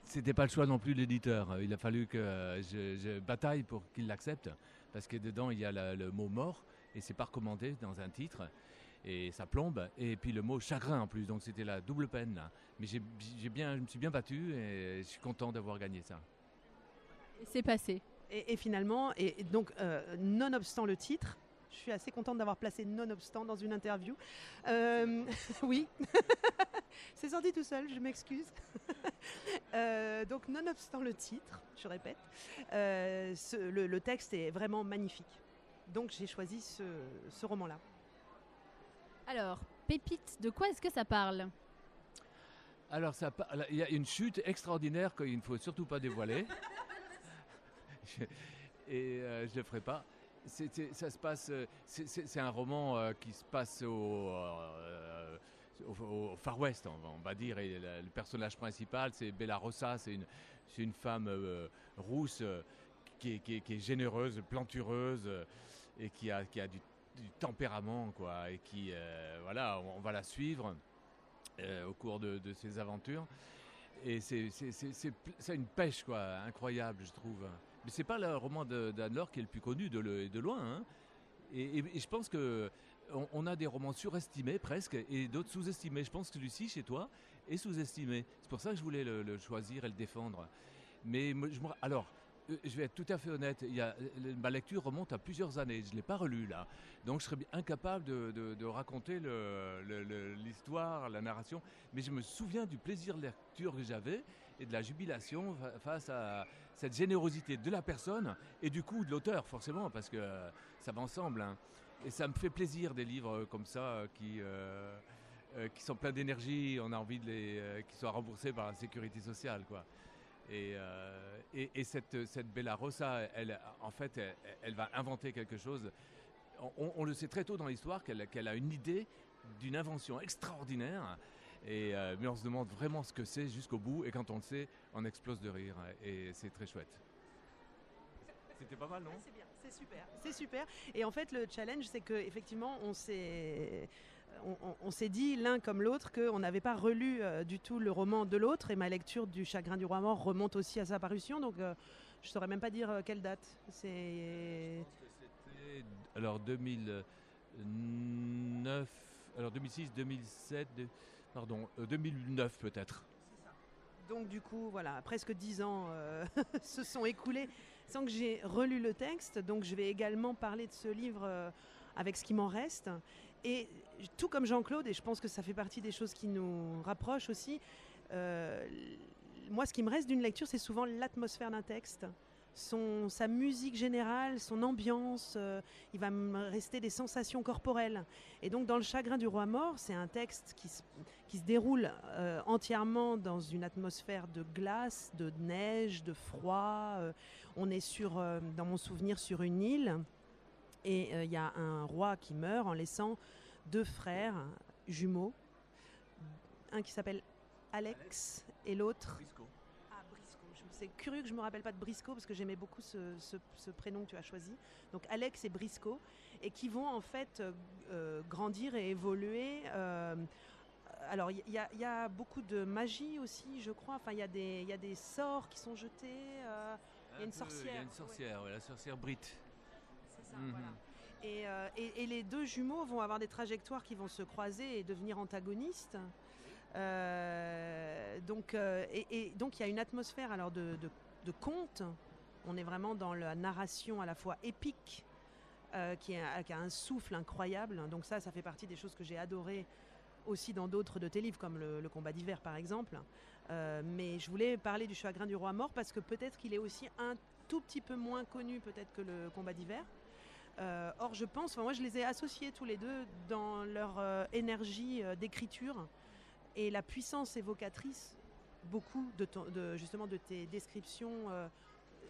c'était pas le choix non plus de l'éditeur. Il a fallu que je, bataille pour qu'il l'accepte, parce que dedans il y a le mot mort, et c'est pas recommandé dans un titre. Et ça plombe, et puis le mot chagrin en plus, donc c'était la double peine. Mais j'ai bien, je me suis bien battu et je suis content d'avoir gagné ça. C'est passé. Et, finalement, et, donc, euh, nonobstant le titre, je suis assez contente d'avoir placé Nonobstant dans une interview. Euh, oui, c'est sorti tout seul, je m'excuse. Euh, donc, nonobstant le titre, je répète, euh, le, texte est vraiment magnifique. Donc, j'ai choisi ce, roman-là. Alors, Pépite, de quoi est-ce que ça parle? Alors, il y a une chute extraordinaire qu'il ne faut surtout pas dévoiler. et je ne le ferai pas ça se passe. Euh, c'est un roman euh, qui se passe au, euh, Far West, on va, dire. Et le personnage principal, c'est Bella Rossa. C'est une, une, femme rousse qui est, qui, généreuse, plantureuse et qui a, qui a du, tempérament, quoi. Et qui, voilà, on, va la suivre au cours de, ses aventures. Et c'est une pêche, quoi, incroyable, je trouve. Mais c'est pas le roman d'Anne-Laure qui est le plus connu de, de loin. Hein. Et, je pense que on, a des romans surestimés presque et d'autres sous-estimés. Je pense que celui-ci, chez toi, est sous-estimé. C'est pour ça que je voulais le, choisir et le défendre. Mais je, alors, euh, je vais être tout à fait honnête, ma lecture remonte à plusieurs années, je ne l'ai pas relu là. Donc je serais incapable de, raconter l'histoire, la narration, mais je me souviens du plaisir de lecture que j'avais et de la jubilation face à cette générosité de la personne et du coup de l'auteur forcément, parce que euh, ça va ensemble. Hein. Et ça me fait plaisir des livres comme ça euh, qui... sont pleins d'énergie, on a envie qu'ils soient remboursés par la sécurité sociale, quoi. Et, euh, et, et cette, cette Bella Rossa, elle, en fait, elle, va inventer quelque chose. On, le sait très tôt dans l'histoire qu'elle qu'elle a une idée d'une invention extraordinaire. Et, euh, mais on se demande vraiment ce que c'est jusqu'au bout. Et quand on le sait, on explose de rire. Et c'est très chouette. C'était pas mal, non? C'est bien, c'est super, c'est super. Et en fait, le challenge, c'est que effectivement, on s'est on, on- on s'est dit l'un comme l'autre qu'on n'avait pas relu euh, du tout le roman de l'autre et ma lecture du Chagrin du roi mort remonte aussi à sa parution donc euh, je saurais même pas dire euh, quelle date. C'est alors 2009, alors 2006, 2007, de- pardon, euh, 2009 peut-être. donc du coup voilà presque dix ans euh, se sont écoulés sans que j'ai relu le texte donc je vais également parler de ce livre euh, avec ce qui m'en reste et tout comme Jean-Claude et je pense que ça fait partie des choses qui nous rapprochent aussi euh, moi ce qui me reste d'une lecture c'est souvent l'atmosphère d'un texte son, sa musique générale, son ambiance, euh, il va me rester des sensations corporelles. Et donc dans Le Chagrin du Roi Mort, c'est un texte qui se, qui se déroule euh, entièrement dans une atmosphère de glace, de neige, de froid. On est sur, dans mon souvenir sur une île et il y a un roi qui meurt en laissant deux frères jumeaux, un qui s'appelle Alex et l'autre ah, Briscoe. Je- C'est curieux que je me rappelle pas de Briscoe parce que j'aimais beaucoup ce, ce- ce prénom que tu as choisi. Donc Alex et Briscoe et qui vont en fait euh, euh, grandir et évoluer. euh, alors il y, y a beaucoup de magie aussi, je crois. Enfin il y, a des- il y a des sorts qui sont jetés. euh, Il y a une Un peu, Il y sorcière, a une sorcière, ouais, la sorcière Brit. c'est ça, Mhm. voilà. Et, euh, et- les deux jumeaux vont avoir des trajectoires qui vont se croiser et devenir antagonistes. Euh, donc, euh, et, donc il y a une atmosphère alors de, conte. On est vraiment dans la narration à la fois épique, qui, a, un souffle incroyable. Donc ça, ça fait partie des choses que j'ai adorées aussi dans d'autres de tes livres, comme le, le combat d'hiver par exemple. Mais je voulais parler du chagrin du roi mort parce que peut-être qu'il est aussi un tout petit peu moins connu peut-être que le combat d'hiver. Euh, or, je pense, moi je les ai associés tous les deux dans leur euh, énergie euh, d'écriture et la puissance évocatrice, beaucoup de, justement de tes descriptions.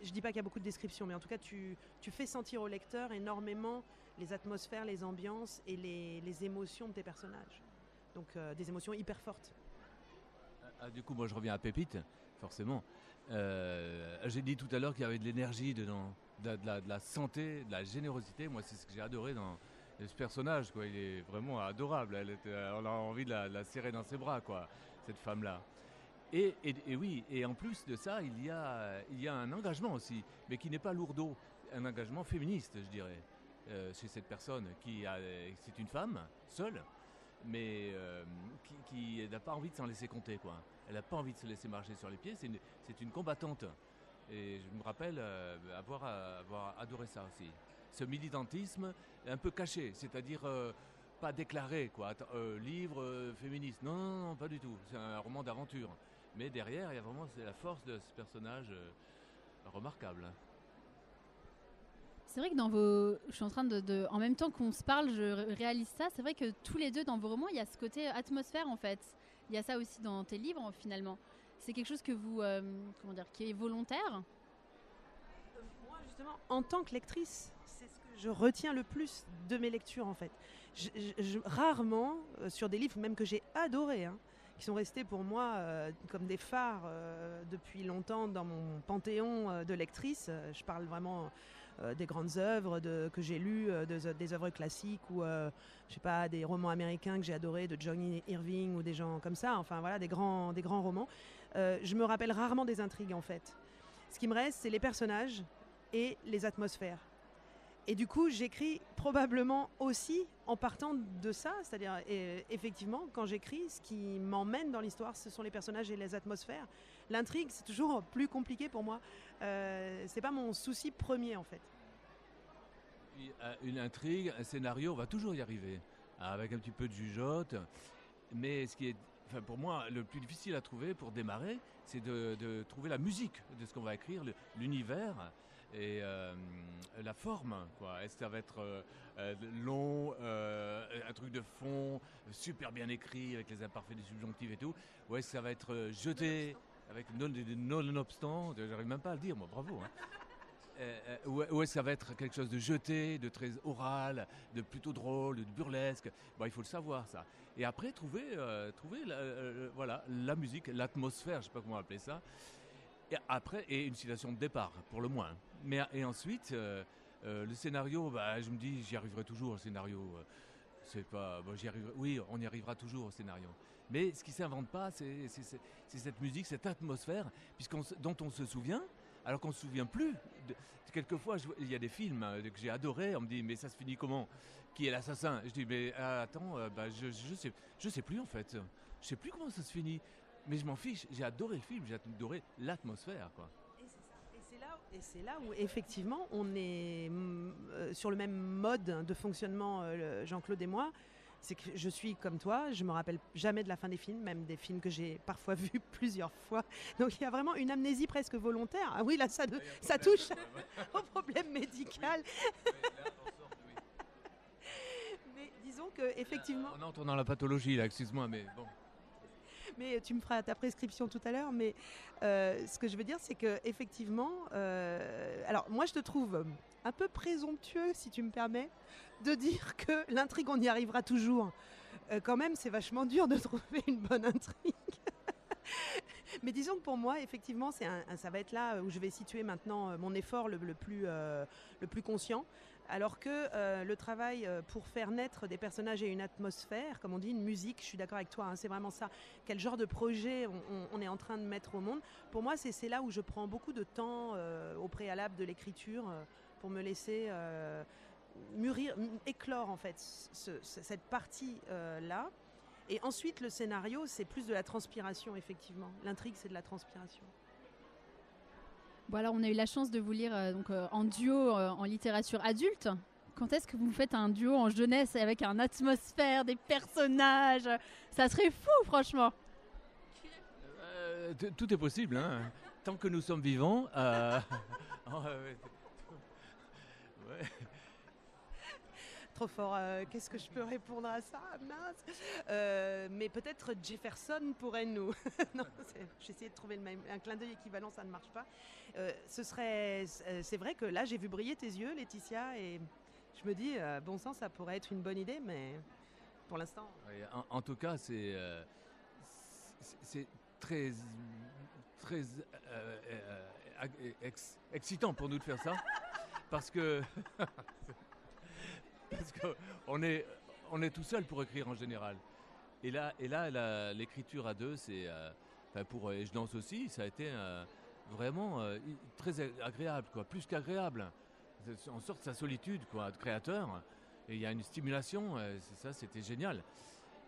je dis pas qu'il y a beaucoup de descriptions, mais en tout cas, tu, tu fais sentir au lecteur énormément les atmosphères, les ambiances et les, les émotions de tes personnages. Donc, des émotions hyper fortes. Ah, du coup, moi, je reviens à Pépite, forcément. J'ai dit tout à l'heure qu'il y avait de l'énergie dedans, de, la- santé, de la générosité. Moi, c'est ce que j'ai adoré dans ce personnage. Quoi. Il est vraiment adorable. Elle était- on a envie de la, serrer dans ses bras, quoi, cette femme-là. Et, oui, et en plus de ça, il y a, il y a un engagement aussi, mais qui n'est pas lourdeau. Un engagement féministe, je dirais, euh, chez cette personne qui c'est une femme seule, mais euh, qui, qui n'a pas envie de s'en laisser compter, quoi. Elle n'a pas envie de se laisser marcher sur les pieds. C'est une, c'est une combattante. Et je me rappelle euh, avoir, avoir adoré ça aussi. Ce militantisme un peu caché, c'est-à-dire euh, pas déclaré, quoi. Euh, livre euh, féministe. Non, non, non, pas du tout. C'est un roman d'aventure. Mais derrière, il y a vraiment la force de ce personnage euh, remarquable. C'est vrai que dans vos. Je suis en train de. En même temps qu'on se parle, je ré- réalise ça. C'est vrai que tous les deux, dans vos romans, il y a ce côté atmosphère, en fait. Il y a ça aussi dans tes livres, finalement. C'est quelque chose que vous. euh, comment dire Qui est volontaire Moi, justement, en tant que lectrice, c'est ce que je retiens le plus de mes lectures, en fait. Je- rarement, euh, sur des livres même que j'ai adorés, hein, qui sont restés pour moi euh, comme des phares depuis longtemps dans mon panthéon de lectrice. Je parle vraiment des grandes œuvres que j'ai lues, des, œuvres classiques ou, je pas, des romans américains que j'ai adorés de Johnny Irving ou des gens comme ça. Enfin, voilà, des grands, des grands romans. Euh, je me rappelle rarement des intrigues, en fait. Ce qui me reste, c'est les personnages et les atmosphères. Et du coup, j'écris probablement aussi en partant de ça, c'est-à-dire euh, effectivement, quand j'écris, ce qui m'emmène dans l'histoire, ce sont les personnages et les atmosphères. L'intrigue, c'est toujours plus compliqué pour moi. Euh, c'est pas mon souci premier en fait. Euh, Une intrigue, un scénario, on va toujours y arriver, avec un petit peu de jugeote. Mais ce qui est, enfin pour moi, le plus difficile à trouver pour démarrer, c'est de, trouver la musique de ce qu'on va écrire, l'univers et euh, la forme. Est-ce que ça va être euh, euh, long, un truc de fond, super bien écrit avec les imparfaits des subjonctifs et tout, ou est-ce que ça va être jeté avec non-obstant, j'arrive même pas à le dire, moi, bravo. Hein. Ou, est-ce que ça va être quelque chose de jeté, de très oral, de plutôt drôle, de burlesque? Bon, Il faut le savoir, ça. Et après, trouver, euh, trouver la, voilà, la musique, l'atmosphère, je ne sais pas comment appeler ça. Et après, et une situation de départ, pour le moins. Mais, et ensuite, le scénario, bah, je me dis, j'y arriverai toujours, le scénario. c'est pas, bon, j'y arriverai, oui, on y arrivera toujours au scénario. Mais ce qui ne s'invente pas, c'est cette musique, cette atmosphère, dont on se souvient, alors qu'on ne se souvient plus. Quelquefois, il y a des films euh, que j'ai adorés, on me dit mais ça se finit comment? Qui est l'assassin? Je dis mais euh, attends, euh, bah, je, je, sais, je sais plus en fait. Je sais plus comment ça se finit. Mais je m'en fiche, j'ai adoré le film, j'ai adoré l'atmosphère. quoi. Et c'est là où effectivement on est sur le même mode de fonctionnement, Jean-Claude et moi c'est que je suis comme toi, je me rappelle jamais de la fin des films, même des films que j'ai parfois vus plusieurs fois. Donc il y a vraiment une amnésie presque volontaire. Ah oui, là ça, ça touche au problème médical. mais disons que effectivement. On entre dans la pathologie là, excuse-moi, mais bon. Mais tu me feras ta prescription tout à l'heure. Mais euh, ce que je veux dire, c'est que effectivement, euh, alors moi je te trouve un peu présomptueux, si tu me permets, de dire que l'intrigue, on y arrivera toujours. Euh, quand même, c'est vachement dur de trouver une bonne intrigue. Mais disons que pour moi, effectivement, c'est ça va être là où je vais situer maintenant euh, mon effort le, plus, euh, le plus conscient. Alors que le travail pour faire naître des personnages et une atmosphère, comme on dit, une musique, je suis d'accord avec toi, hein, c'est vraiment ça. Quel genre de projet on, est en train de mettre au monde Pour moi, c'est là où je prends beaucoup de temps au préalable de l'écriture pour me laisser mûrir, éclore en fait cette partie euh, là. Et ensuite, le scénario, c'est plus de la transpiration, effectivement. L'intrigue, c'est de la transpiration. Bon, alors, on a eu la chance de vous lire euh, donc, euh, en duo en littérature adulte. Quand est-ce que vous faites un duo en jeunesse avec un atmosphère, des personnages? Ça serait fou, franchement. tout est possible, hein. tant que nous sommes vivants. Oh, trop fort. Euh, qu'est-ce que je peux répondre à ça? Euh, mais peut-être Jefferson pourrait nous. non, j'ai de trouver un clin d'œil équivalent, ça ne marche pas. Euh, ce serait, c'est vrai que là, j'ai vu briller tes yeux, Laetitia, et je me dis, bon sang, ça pourrait être une bonne idée, mais pour l'instant. en, tout cas, c'est c'est très très excitant pour nous de faire ça, parce que parce qu'on est, on est tout seul pour écrire en général. Et là, et là l'écriture à deux, c'est. Euh, pour Et je danse aussi, ça a été euh, vraiment euh, très agréable, quoi. Plus qu'agréable. On sort de sa solitude, quoi, de créateur. Et il y a une stimulation, ça, c'était génial.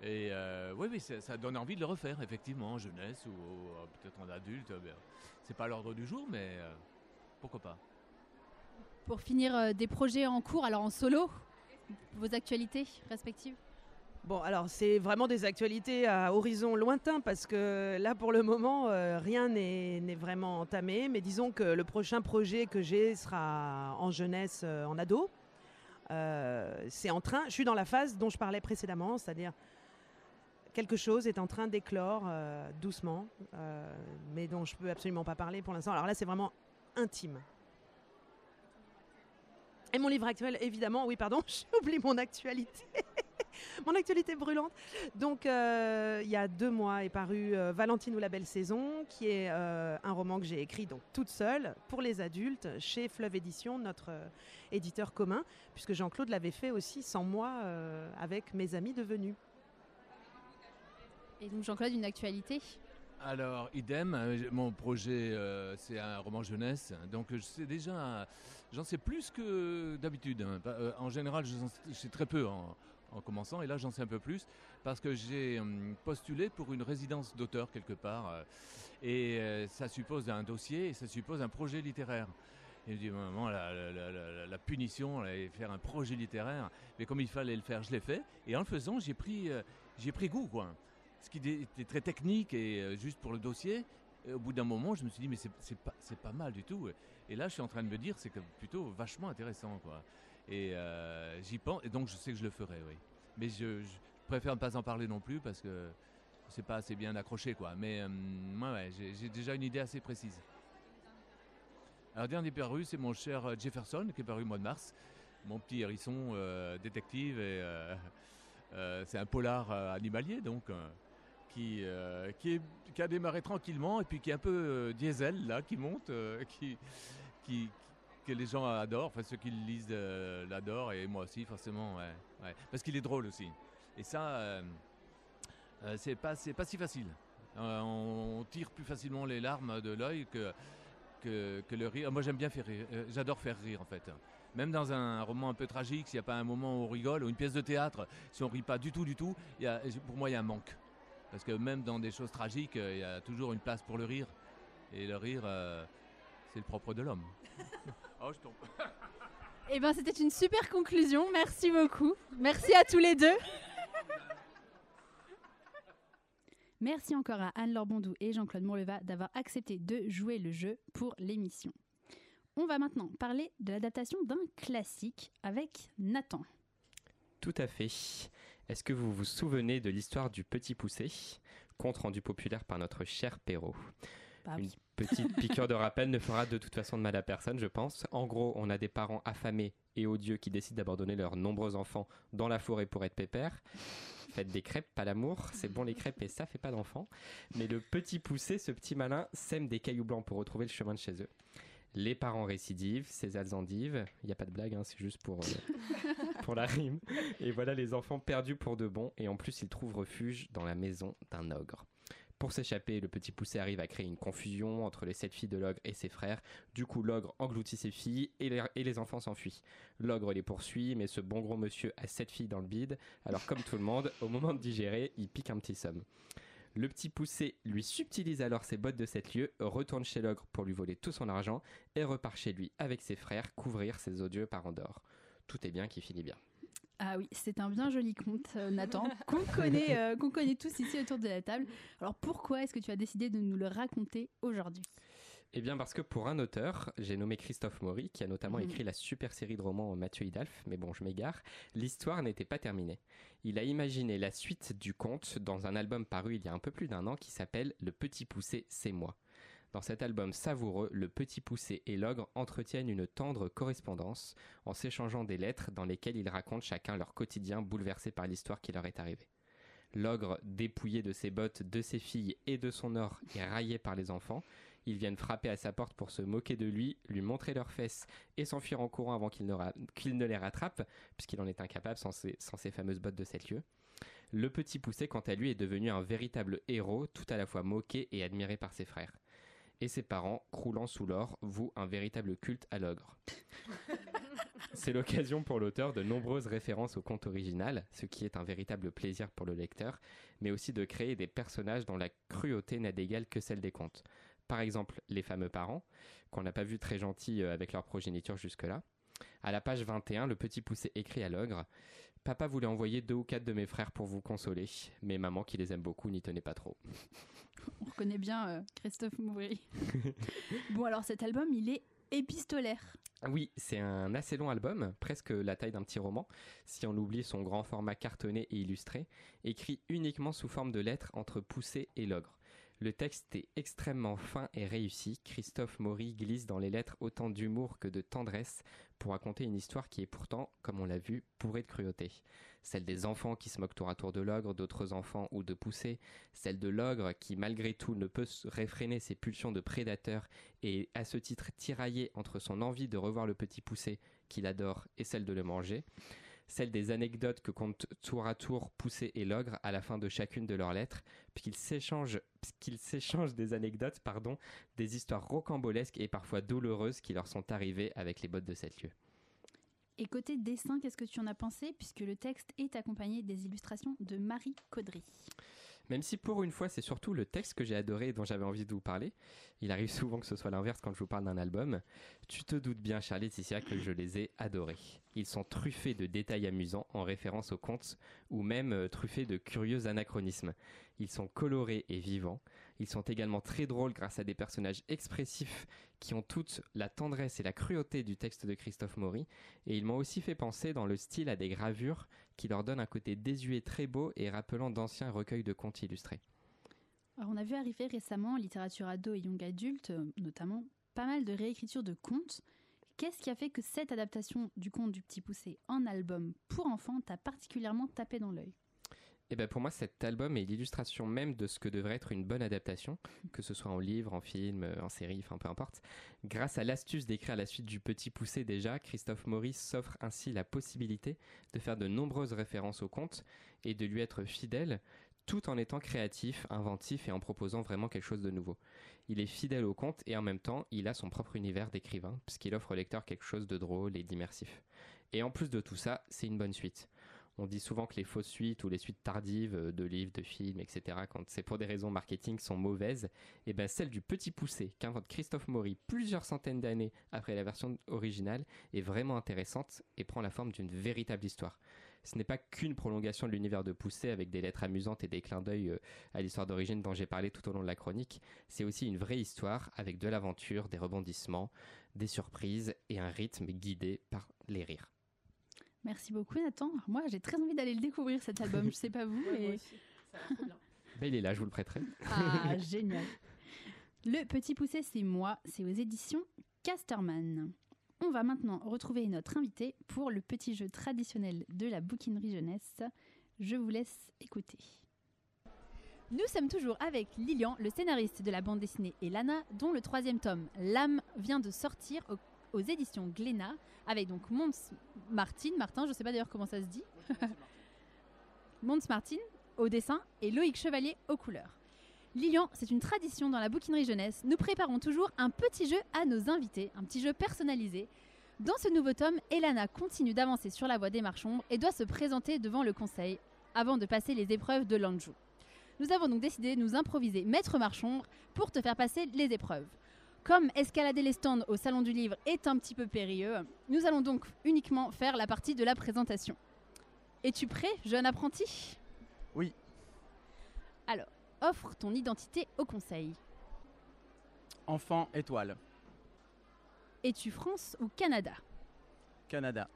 Et oui, oui, ça, donne envie de le refaire, effectivement, en jeunesse ou, peut-être en adulte. C'est pas l'ordre du jour, mais pourquoi pas. Pour finir, des projets en cours, alors en solo? Vos actualités respectives Bon, alors c'est vraiment des actualités à horizon lointain parce que là pour le moment euh, rien n'est vraiment entamé, mais disons que le prochain projet que j'ai sera en jeunesse, euh, en ado. Euh, c'est en train, je suis dans la phase dont je parlais précédemment, c'est-à-dire quelque chose est en train d'éclore doucement, mais dont je peux absolument pas parler pour l'instant. Alors là c'est vraiment intime, et mon livre actuel, évidemment, oui, pardon, j'oublie mon actualité. mon actualité brûlante. Donc, euh, il y a deux mois est paru euh, Valentine ou la belle saison, qui est euh, un roman que j'ai écrit donc toute seule pour les adultes chez Fleuve Édition, notre éditeur commun, puisque Jean-Claude l'avait fait aussi sans moi avec mes amis devenus. Et donc Jean-Claude, une actualité? Alors, idem, mon projet, c'est un roman jeunesse. Donc, je sais déjà J'en sais plus que d'habitude. Hein. Euh, en général, je sais très peu en, commençant, et là j'en sais un peu plus, parce que j'ai hum, postulé pour une résidence d'auteur quelque part, euh, et euh, ça suppose un dossier, et ça suppose un projet littéraire. Et je dis, maman, la, la, punition, faire un projet littéraire, mais comme il fallait le faire, je l'ai fait, et en le faisant, j'ai pris, j'ai pris goût, quoi. Ce qui était très technique et juste pour le dossier, au bout d'un moment, je me suis dit, mais c'est pas, mal du tout. Et là, je suis en train de me dire, c'est plutôt vachement intéressant, quoi. Et euh, j'y pense, et donc je sais que je le ferai, oui. Mais je, préfère ne pas en parler non plus parce que c'est pas assez bien accroché quoi. Mais euh, j'ai déjà une idée assez précise. Alors dernier paru, c'est mon cher euh, Jefferson qui est paru au mois de mars. Mon petit hérisson détective et c'est un polar animalier donc qui, qui, qui, a démarré tranquillement et puis qui est un peu diesel là, qui monte, qui, qui, que les gens adorent, enfin ceux qui le lisent l'adorent et moi aussi forcément, parce qu'il est drôle aussi. Et ça, euh, c'est pas, pas si facile. Euh, on tire plus facilement les larmes de l'œil que, que, le rire. Moi j'aime bien faire rire, euh, j'adore faire rire en fait. Même dans un roman un peu tragique, s'il n'y a pas un moment où on rigole, ou une pièce de théâtre, si on rit pas du tout, du tout, pour moi il y a un manque. Parce que même dans des choses tragiques, il y a toujours une place pour le rire. Et le rire, c'est le propre de l'homme. oh, je tombe. Eh bien, c'était une super conclusion. Merci beaucoup. Merci à tous les deux. Merci encore à Anne-Laure Bondou et Jean-Claude Mourleva d'avoir accepté de jouer le jeu pour l'émission. On va maintenant parler de l'adaptation d'un classique avec Nathan. Tout à fait. Est-ce que vous vous souvenez de l'histoire du Petit Poussé, compte rendu populaire par notre cher Perrault? Bah Une petite piqûre de rappel ne fera de toute façon de mal à personne, je pense. En gros, on a des parents affamés et odieux qui décident d'abandonner leurs nombreux enfants dans la forêt pour être pépères. Faites des crêpes, pas l'amour. C'est bon les crêpes et ça fait pas d'enfants. Mais le petit poussé, ce petit malin, sème des cailloux blancs pour retrouver le chemin de chez eux. Les parents récidivent, ces endives. Il n'y a pas de blague, hein, c'est juste pour, euh, pour la rime. Et voilà les enfants perdus pour de bon. Et en plus, ils trouvent refuge dans la maison d'un ogre. Pour s'échapper, le petit poussé arrive à créer une confusion entre les sept filles de l'ogre et ses frères. Du coup, l'ogre engloutit ses filles et les, enfants s'enfuient. L'ogre les poursuit, mais ce bon gros monsieur a sept filles dans le bide. Alors, comme tout le monde, au moment de digérer, il pique un petit somme. Le petit poussé lui subtilise alors ses bottes de sept lieues, retourne chez l'ogre pour lui voler tout son argent et repart chez lui avec ses frères couvrir ses odieux parents d'or. Tout est bien qui finit bien. Ah oui, c'est un bien joli conte, euh, Nathan, qu'on connaît, euh, qu'on connaît tous ici autour de la table. Alors pourquoi est-ce que tu as décidé de nous le raconter aujourd'hui? Eh bien parce que pour un auteur, j'ai nommé Christophe Maury, qui a notamment mhm. écrit la super série de romans Mathieu Hidalf, mais bon je m'égare, l'histoire n'était pas terminée. Il a imaginé la suite du conte dans un album paru il y a un peu plus d'un an qui s'appelle Le Petit Poussé, c'est moi. Dans cet album savoureux, le petit poussé et l'ogre entretiennent une tendre correspondance en s'échangeant des lettres dans lesquelles ils racontent chacun leur quotidien bouleversé par l'histoire qui leur est arrivée. L'ogre, dépouillé de ses bottes, de ses filles et de son or, est raillé par les enfants. Ils viennent frapper à sa porte pour se moquer de lui, lui montrer leurs fesses et s'enfuir en courant avant qu'il ne, les rattrape, puisqu'il en est incapable sans ses, sans ses fameuses bottes de sept lieues. Le petit poussé, quant à lui, est devenu un véritable héros, tout à la fois moqué et admiré par ses frères et ses parents, croulant sous l'or, vouent un véritable culte à l'ogre. C'est l'occasion pour l'auteur de nombreuses références au conte original, ce qui est un véritable plaisir pour le lecteur, mais aussi de créer des personnages dont la cruauté n'a d'égal que celle des contes. Par exemple, les fameux parents, qu'on n'a pas vu très gentils euh, avec leur progéniture jusque-là. À la page 21, le petit poussé écrit à l'ogre Papa voulait envoyer deux ou quatre de mes frères pour vous consoler, mais maman, qui les aime beaucoup, n'y tenait pas trop. On reconnaît bien euh, Christophe Moury. bon, alors cet album, il est épistolaire. Oui, c'est un assez long album, presque la taille d'un petit roman, si on oublie son grand format cartonné et illustré, écrit uniquement sous forme de lettres entre Poussé et L'Ogre. Le texte est extrêmement fin et réussi. Christophe Maury glisse dans les lettres autant d'humour que de tendresse pour raconter une histoire qui est pourtant, comme on l'a vu, bourrée de cruauté. Celle des enfants qui se moquent tour à tour de l'ogre, d'autres enfants ou de poussés. Celle de l'ogre qui, malgré tout, ne peut réfréner ses pulsions de prédateur et, à ce titre, tiraillé entre son envie de revoir le petit poussé qu'il adore et celle de le manger celle des anecdotes que comptent tour à tour Poussé et Logre à la fin de chacune de leurs lettres, puisqu'ils s'échangent, s'échangent des anecdotes, pardon, des histoires rocambolesques et parfois douloureuses qui leur sont arrivées avec les bottes de cette lieu. Et côté dessin, qu'est-ce que tu en as pensé, puisque le texte est accompagné des illustrations de Marie Caudry? Même si pour une fois c'est surtout le texte que j'ai adoré et dont j'avais envie de vous parler, il arrive souvent que ce soit l'inverse quand je vous parle d'un album, tu te doutes bien Charlie Laetitia que je les ai adorés. Ils sont truffés de détails amusants en référence aux contes ou même euh, truffés de curieux anachronismes. Ils sont colorés et vivants. Ils sont également très drôles grâce à des personnages expressifs qui ont toute la tendresse et la cruauté du texte de Christophe Maury. Et ils m'ont aussi fait penser dans le style à des gravures qui leur donnent un côté désuet très beau et rappelant d'anciens recueils de contes illustrés. Alors, on a vu arriver récemment en littérature ado et young adulte, euh, notamment, pas mal de réécritures de contes. Qu'est-ce qui a fait que cette adaptation du conte du Petit Poussé en album pour enfants t'a particulièrement tapé dans l'œil? Et ben pour moi, cet album est l'illustration même de ce que devrait être une bonne adaptation, que ce soit en livre, en film, euh, en série, enfin peu importe. Grâce à l'astuce d'écrire la suite du Petit Poussé déjà, Christophe Maurice s'offre ainsi la possibilité de faire de nombreuses références au conte et de lui être fidèle, tout en étant créatif, inventif et en proposant vraiment quelque chose de nouveau. Il est fidèle au conte et en même temps, il a son propre univers d'écrivain, puisqu'il offre au lecteur quelque chose de drôle et d'immersif. Et en plus de tout ça, c'est une bonne suite. On dit souvent que les fausses suites ou les suites tardives euh, de livres, de films, etc., quand c'est pour des raisons marketing, sont mauvaises. Et bien celle du petit poussé qu'invente Christophe Maury plusieurs centaines d'années après la version originale est vraiment intéressante et prend la forme d'une véritable histoire ce n'est pas qu'une prolongation de l'univers de Poussé avec des lettres amusantes et des clins d'œil euh, à l'histoire d'origine dont j'ai parlé tout au long de la chronique. C'est aussi une vraie histoire avec de l'aventure, des rebondissements, des surprises et un rythme guidé par les rires. Merci beaucoup Nathan. Moi j'ai très envie d'aller le découvrir cet album, je sais pas vous. mais... Ben, il est là, je vous le prêterai. Ah génial. Le Petit Poussé c'est moi, c'est aux éditions Casterman. On va maintenant retrouver notre invité pour le petit jeu traditionnel de la bouquinerie jeunesse. Je vous laisse écouter. Nous sommes toujours avec Lilian, le scénariste de la bande dessinée Elana, dont le troisième tome, L'âme, vient de sortir aux, éditions Glénat, avec donc Mons Martin, Martin, je ne sais pas d'ailleurs comment ça se dit, Mons Martin au dessin et Loïc Chevalier aux couleurs. Lilian, c'est une tradition dans la bouquinerie jeunesse. Nous préparons toujours un petit jeu à nos invités, un petit jeu personnalisé. Dans ce nouveau tome, Elana continue d'avancer sur la voie des marchands et doit se présenter devant le conseil avant de passer les épreuves de l'Anjou. Nous avons donc décidé de nous improviser maître marchand pour te faire passer les épreuves. Comme escalader les stands au Salon du Livre est un petit peu périlleux, nous allons donc uniquement faire la partie de la présentation. Es-tu prêt, jeune apprenti? Oui. Alors, offre ton identité au conseil. Enfant étoile. Es-tu France ou Canada? Canada.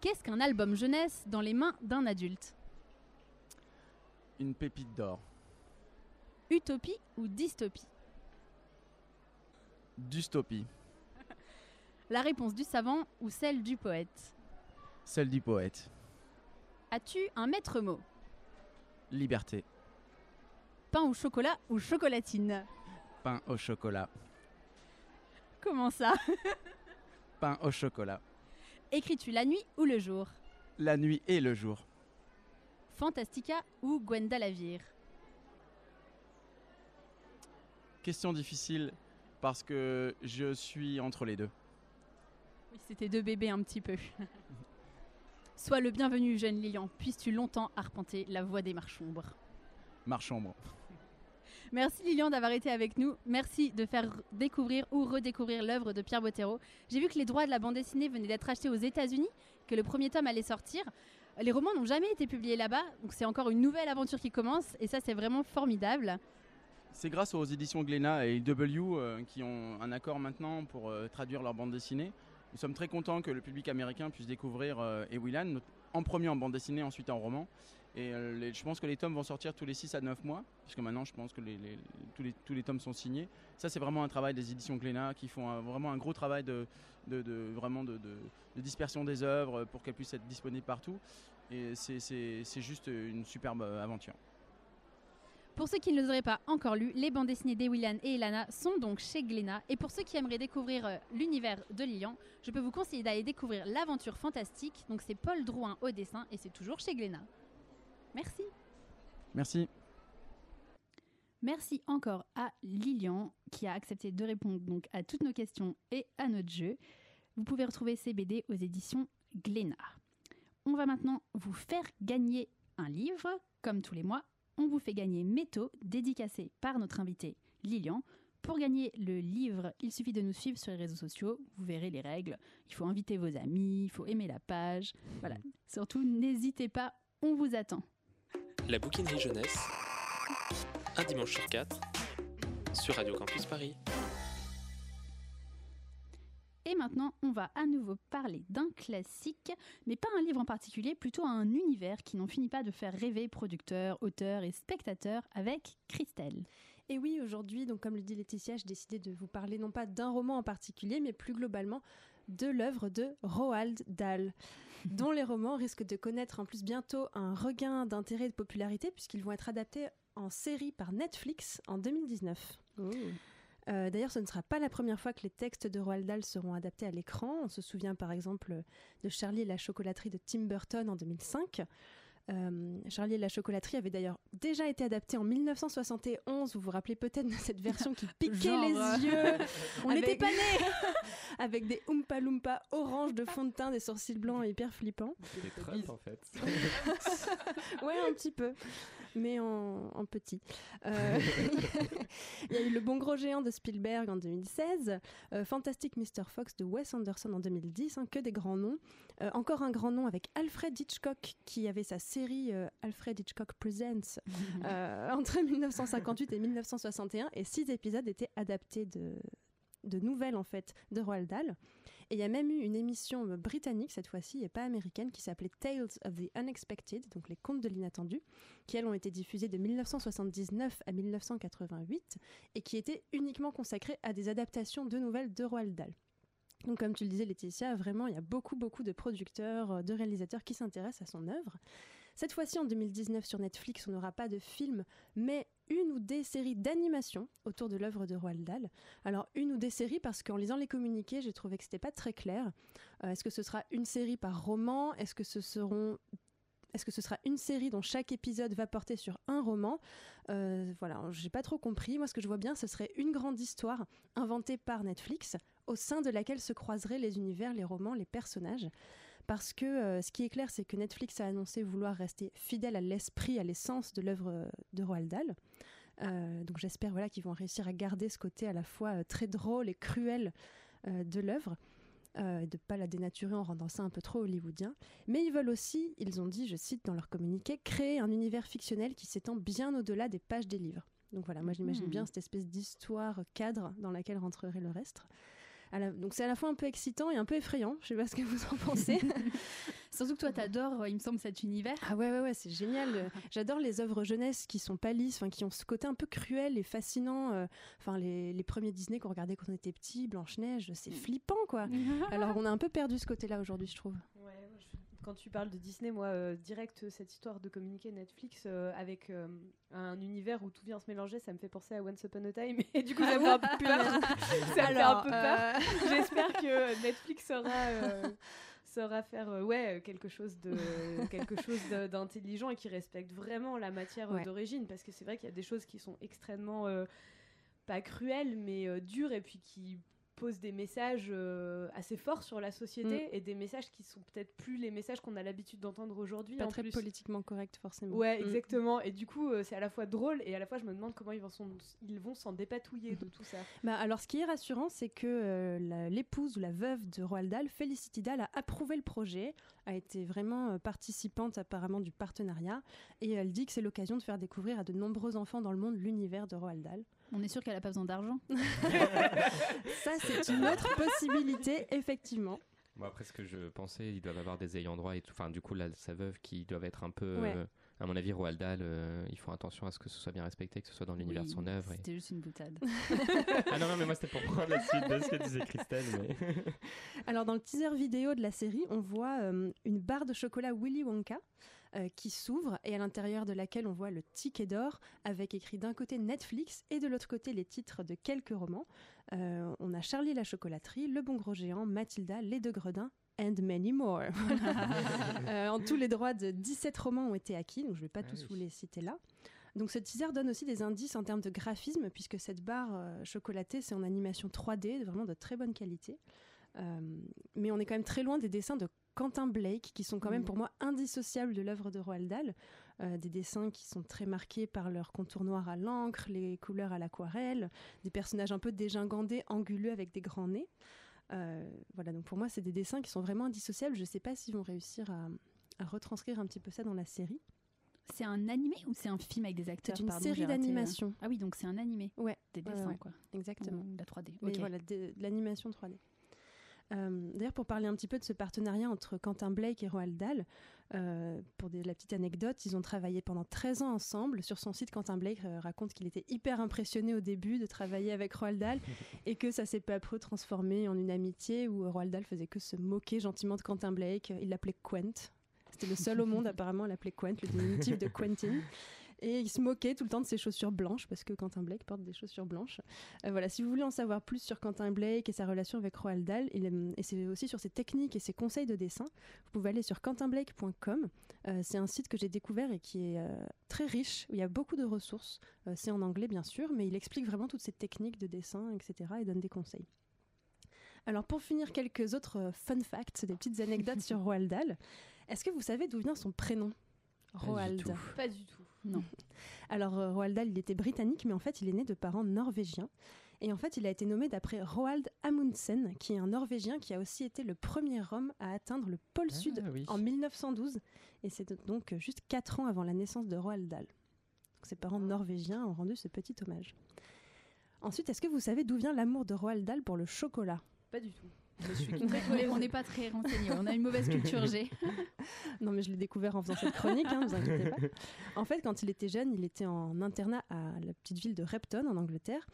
Qu'est-ce qu'un album jeunesse dans les mains d'un adulte? Une pépite d'or. Utopie ou dystopie? Dystopie. La réponse du savant ou celle du poète Celle du poète. As-tu un maître mot Liberté. Pain au chocolat ou chocolatine Pain au chocolat. Comment ça Pain au chocolat. Écris-tu la nuit ou le jour La nuit et le jour. Fantastica ou Gwenda Lavire Question difficile parce que je suis entre les deux. Oui, c'était deux bébés un petit peu. Sois le bienvenu, jeune Lilian. Puisses-tu longtemps arpenter la voie des marchombres Marchombre. Merci Lilian d'avoir été avec nous. Merci de faire découvrir ou redécouvrir l'œuvre de Pierre Bottero. J'ai vu que les droits de la bande dessinée venaient d'être achetés aux États-Unis, que le premier tome allait sortir. Les romans n'ont jamais été publiés là-bas, donc c'est encore une nouvelle aventure qui commence, et ça c'est vraiment formidable. C'est grâce aux éditions Glénat et W euh, qui ont un accord maintenant pour euh, traduire leur bande dessinée. Nous sommes très contents que le public américain puisse découvrir euh, Ewilan, en premier en bande dessinée, ensuite en roman. Et je pense que les tomes vont sortir tous les 6 à 9 mois, puisque maintenant je pense que tous, les, tomes sont signés. Ça, c'est vraiment un travail des éditions Glénat qui font vraiment un gros travail de, vraiment de, dispersion des œuvres pour qu'elles puissent être disponibles partout. Et c'est juste une superbe aventure. Pour ceux qui ne les auraient pas encore lus, les bandes dessinées d'Ewilan et Elana sont donc chez Glénat. Et pour ceux qui aimeraient découvrir euh, l'univers de Lilian, je peux vous conseiller d'aller découvrir l'aventure fantastique. Donc c'est Paul Drouin au dessin et c'est toujours chez Glénat. Merci. Merci. Merci encore à Lilian qui a accepté de répondre donc à toutes nos questions et à notre jeu. Vous pouvez retrouver ces BD aux éditions Glénat. On va maintenant vous faire gagner un livre. Comme tous les mois, on vous fait gagner Métaux, dédicacé par notre invité Lilian. Pour gagner le livre, il suffit de nous suivre sur les réseaux sociaux. Vous verrez les règles. Il faut inviter vos amis, il faut aimer la page. Voilà. Surtout, n'hésitez pas, on vous attend. La bouquinerie jeunesse, un dimanche sur quatre, sur Radio Campus Paris. Et maintenant, on va à nouveau parler d'un classique, mais pas un livre en particulier, plutôt un univers qui n'en finit pas de faire rêver producteurs, auteurs et spectateurs avec Christelle. Et oui, aujourd'hui, donc comme le dit Laetitia, j'ai décidé de vous parler non pas d'un roman en particulier, mais plus globalement de l'œuvre de Roald Dahl, dont les romans risquent de connaître en plus bientôt un regain d'intérêt et de popularité, puisqu'ils vont être adaptés en série par Netflix en 2019. Euh, D'ailleurs, ce ne sera pas la première fois que les textes de Roald Dahl seront adaptés à l'écran. On se souvient par exemple de Charlie et la chocolaterie de Tim Burton en 2005. Euh, Charlie et la chocolaterie avait d'ailleurs déjà été adapté en 1971. Vous vous rappelez peut-être de cette version qui piquait Genre, les euh, yeux. On Avec- n'était pas nés avec des Oompa Loompa orange de fond de teint, des sourcils blancs hyper flippants. Des Trump en fait. Ouais, un petit peu, mais en, en petit. Euh, Il y a eu Le Bon Gros Géant de Spielberg en 2016, euh, Fantastic Mr. Fox de Wes Anderson en 2010, hein, que des grands noms. Euh, encore un grand nom avec Alfred Hitchcock qui avait sa série Alfred Hitchcock Presents entre 1958 et 1961 et six épisodes étaient adaptés de, de nouvelles en fait de Roald Dahl. Et il y a même eu une émission euh, britannique cette fois-ci et pas américaine qui s'appelait Tales of the Unexpected, donc les contes de l'inattendu, qui elles ont été diffusées de 1979 à 1988 et qui étaient uniquement consacrées à des adaptations de nouvelles de Roald Dahl. Donc comme tu le disais Laetitia, vraiment il y a beaucoup beaucoup de producteurs, euh, de réalisateurs qui s'intéressent à son œuvre. Cette fois-ci en 2019 sur Netflix, on n'aura pas de film, mais une ou des séries d'animation autour de l'œuvre de Roald Dahl. Alors une ou des séries parce qu'en lisant les communiqués, j'ai trouvé que c'était pas très clair. Euh, Est-ce que ce sera une série par roman? Est-ce que ce seront est-ce que ce sera une série dont chaque épisode va porter sur un roman? Euh, Voilà, j'ai pas trop compris. Moi, ce que je vois bien, ce serait une grande histoire inventée par Netflix, au sein de laquelle se croiseraient les univers, les romans, les personnages. Parce que euh, ce qui est clair, c'est que Netflix a annoncé vouloir rester fidèle à l'esprit, à l'essence de l'œuvre euh, de Roald Dahl. Euh, donc j'espère voilà, qu'ils vont réussir à garder ce côté à la fois très drôle et cruel de l'œuvre, euh, de pas la dénaturer en rendant ça un peu trop hollywoodien. Mais ils veulent aussi, ils ont dit, je cite dans leur communiqué, créer un univers fictionnel qui s'étend bien au-delà des pages des livres. Donc voilà, moi j'imagine Mhm. bien cette espèce d'histoire cadre dans laquelle rentrerait le reste. À la- donc c'est à la fois un peu excitant et un peu effrayant. Je sais pas ce que vous en pensez. Surtout que toi, t'adores, il me semble, cet univers. Ah ouais, ouais, ouais, c'est génial. Euh, J'adore les œuvres jeunesse qui sont pas lisses, enfin, qui ont ce côté un peu cruel et fascinant. euh, Enfin, les, les premiers Disney qu'on regardait quand on était petit, Blanche-Neige, c'est flippant, quoi. Alors, on a un peu perdu ce côté-là aujourd'hui, je trouve. Ouais, Quand tu parles de Disney, moi, euh, direct, euh, cette histoire de communiquer Netflix euh, avec euh, un univers où tout vient se mélanger, ça me fait penser à Once Upon a Time. Et du coup, ça me fait un peu peur. ça me fait un peu peur. J'espère que Netflix saura, saura faire ouais, quelque chose de quelque chose de- d'intelligent et qui respecte vraiment la matière Ouais. d'origine. Parce que c'est vrai qu'il y a des choses qui sont extrêmement pas cruelles, mais euh, dures et puis qui posent des messages euh, assez forts sur la société et des messages qui sont peut-être plus les messages qu'on a l'habitude d'entendre aujourd'hui. pas en très plus. politiquement correct, forcément. Ouais, Mm. exactement. Et du coup, euh, c'est à la fois drôle et à la fois, je me demande comment ils vont s'en, ils vont s'en dépatouiller de tout ça. Bah, alors, ce qui est rassurant, c'est que euh, la- l'épouse ou la veuve de Roald Dahl, Felicity Dahl, a approuvé le projet, a été vraiment participante apparemment du partenariat, et elle dit que c'est l'occasion de faire découvrir à de nombreux enfants dans le monde l'univers de Roald Dahl. On est sûr qu'elle a pas besoin d'argent. Ça, c'est une autre possibilité, effectivement. Moi, après ce que je pensais, ils doivent avoir des ayants droit et tout. Enfin, du coup, là, sa veuve qui doivent être un peu. Ouais. euh, à mon avis, Roald Dahl, euh, ils font attention à ce que ce soit bien respecté, que ce soit dans l'univers de son œuvre. et- C'était juste une boutade. ah non, non, mais moi, c'était pour prendre la suite de ce que disait Christelle. Mais... Alors, dans le teaser vidéo de la série, on voit euh, une barre de chocolat Willy Wonka euh, qui s'ouvre et à l'intérieur de laquelle on voit le ticket d'or avec écrit d'un côté Netflix et de l'autre côté les titres de quelques romans. Euh, on a Charlie la chocolaterie, Le bon gros géant, Mathilda, Les deux gredins. And many more. Euh, en tous les droits de 17 romans ont été acquis, donc je ne vais pas Ah tous oui. vous les citer là. Donc ce teaser donne aussi des indices en termes de graphisme, puisque cette barre euh, chocolatée, c'est en animation 3D, vraiment de très bonne qualité. Euh, mais on est quand même très loin des dessins de Quentin Blake, qui sont quand même pour moi indissociables de l'œuvre de Roald Dahl. Euh, des dessins qui sont très marqués par leur contour noir à l'encre, les couleurs à l'aquarelle, des personnages un peu dégingandés, anguleux avec des grands nez. Euh, voilà, donc pour moi, c'est des dessins qui sont vraiment indissociables. Je ne sais pas s'ils vont réussir à, à retranscrire un petit peu ça dans la série. C'est un animé ou c'est un film avec des acteurs C'est une Pardon, série d'animation. Ah oui, donc c'est un animé. Ouais, Des ouais, dessins, ouais. quoi. exactement. Ou de la 3D. Mais Ok. voilà, de, de l'animation 3D. Euh, D'ailleurs, pour parler un petit peu de ce partenariat entre Quentin Blake et Roald Dahl, euh, pour des- la petite anecdote, ils ont travaillé pendant 13 ans ensemble. Sur son site, Quentin Blake euh, raconte qu'il était hyper impressionné au début de travailler avec Roald Dahl et que ça s'est peu à peu transformé en une amitié où Roald Dahl faisait que se moquer gentiment de Quentin Blake. Il l'appelait Quent. C'était le seul au monde apparemment à l'appeler Quent, le diminutif de Quentin. Et il se moquait tout le temps de ses chaussures blanches parce que Quentin Blake porte des chaussures blanches. Euh, voilà, si vous voulez en savoir plus sur Quentin Blake et sa relation avec Roald Dahl, et c'est aussi sur ses techniques et ses conseils de dessin, vous pouvez aller sur quentinblake.com. Euh, c'est un site que j'ai découvert et qui est euh, très riche, où il y a beaucoup de ressources. Euh, c'est en anglais bien sûr, mais il explique vraiment toutes ces techniques de dessin, etc. et donne des conseils. Alors pour finir, quelques autres fun facts, des petites anecdotes sur Roald Dahl. Est-ce que vous savez d'où vient son prénom? Du Roald. tout. Pas du tout. Non. Alors, euh, Roald Dahl, il était britannique, mais en fait, il est né de parents norvégiens. Et en fait, il a été nommé d'après Roald Amundsen, qui est un Norvégien qui a aussi été le premier homme à atteindre le pôle Ah, Sud oui. en 1912. Et c'est donc juste 4 ans avant la naissance de Roald Dahl. Donc, ses parents norvégiens ont rendu ce petit hommage. Ensuite, est-ce que vous savez d'où vient l'amour de Roald Dahl pour le chocolat? Pas du tout. On n'est pas très renseignés. On a une mauvaise culture G. Non, mais je l'ai découvert en faisant cette chronique, hein, vous inquiétez pas. En fait, quand il était jeune, il était en internat à la petite ville de Repton, en Angleterre.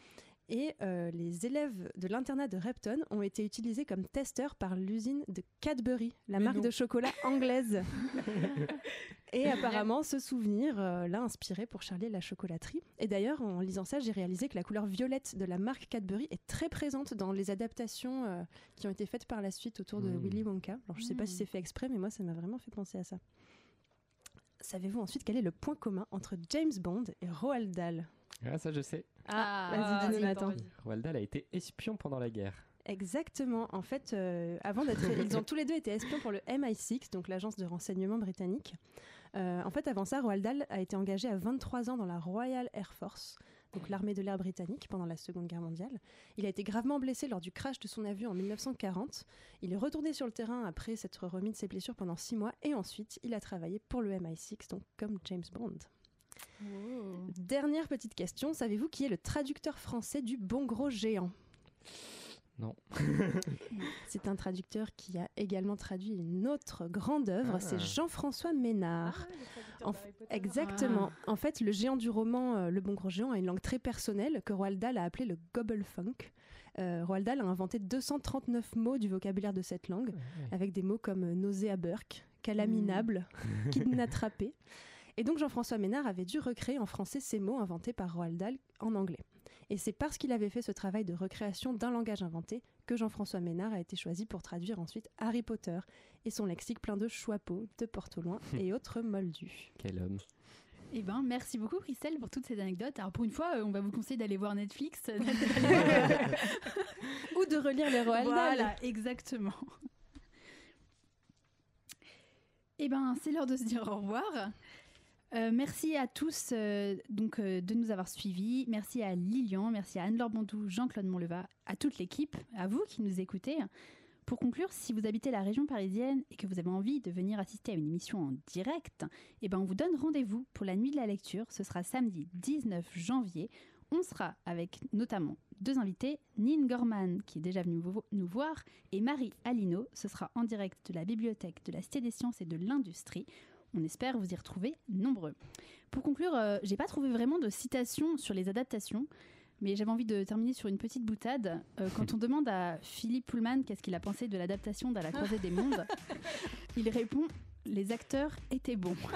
Et euh, les élèves de l'internat de Repton ont été utilisés comme testeurs par l'usine de Cadbury, la Mais marque non. de chocolat anglaise. et apparemment, ce souvenir euh, l'a inspiré pour Charlie et la chocolaterie. Et d'ailleurs, en lisant ça, j'ai réalisé que la couleur violette de la marque Cadbury est très présente dans les adaptations euh, qui ont été faites par la suite autour de Mm. Willy Wonka. Alors, je sais pas si Mm. c'est fait exprès, mais moi, ça m'a vraiment fait penser à ça. Savez-vous ensuite quel est le point commun entre James Bond et Roald Dahl? Ah, ça je sais. Ah, vas-y, Nathan. vas-y. Roald Dahl a été espion pendant la guerre. Exactement. En fait, euh, avant d'être, ils ont tous les deux été espions pour le MI6, donc l'agence de renseignement britannique. Euh, en fait, avant ça, Roald Dahl a été engagé à 23 ans dans la Royal Air Force, donc l'armée de l'air britannique pendant la Seconde Guerre mondiale. Il a été gravement blessé lors du crash de son avion en 1940. Il est retourné sur le terrain après s'être remis de ses blessures pendant six mois et ensuite il a travaillé pour le MI6, donc comme James Bond. Dernière petite question, savez-vous qui est le traducteur français du Bon Gros Géant? Non. C'est un traducteur qui a également traduit une autre grande œuvre, Ah. c'est Jean-François Ménard. Ah, le traducteur En. Exactement. Fait, le géant du roman euh, Le Bon Gros Géant a une langue très personnelle que Roald Dahl a appelée le Gobelfunk. Euh, Roald Dahl a inventé 239 mots du vocabulaire de cette langue, avec des mots comme euh, nauséaburk, calaminable, kidnappé. Et donc Jean-François Ménard avait dû recréer en français ces mots inventés par Roald Dahl en anglais. Et c'est parce qu'il avait fait ce travail de recréation d'un langage inventé que Jean-François Ménard a été choisi pour traduire ensuite Harry Potter et son lexique plein de choix-peaux, de porte au loin et autres moldus. Quel homme. Eh ben, merci beaucoup Christelle pour toutes ces anecdotes. Alors pour une fois, euh, on va vous conseiller d'aller voir Netflix. Ou de relire les Roald Dahl. voilà, exactement. Eh ben, c'est l'heure de se dire au revoir. Euh, merci à tous euh, donc, euh, de nous avoir suivis. Merci à Lilian, merci à Anne-Laure Bondou, Jean-Claude Monleva, à toute l'équipe, à vous qui nous écoutez. Pour conclure, si vous habitez la région parisienne et que vous avez envie de venir assister à une émission en direct, eh ben on vous donne rendez-vous pour la nuit de la lecture. Ce sera samedi 19 janvier. On sera avec notamment deux invités, Nin Gorman qui est déjà venu vous- nous voir et Marie Alino. Ce sera en direct de la bibliothèque de la Cité des Sciences et de l'Industrie. On espère vous y retrouver nombreux. Pour conclure, euh, j'ai pas trouvé vraiment de citation sur les adaptations, mais j'avais envie de terminer sur une petite boutade. Euh, quand on demande à Philippe Pullman qu'est-ce qu'il a pensé de l'adaptation d'À la croisée des mondes, il répond les acteurs étaient bons.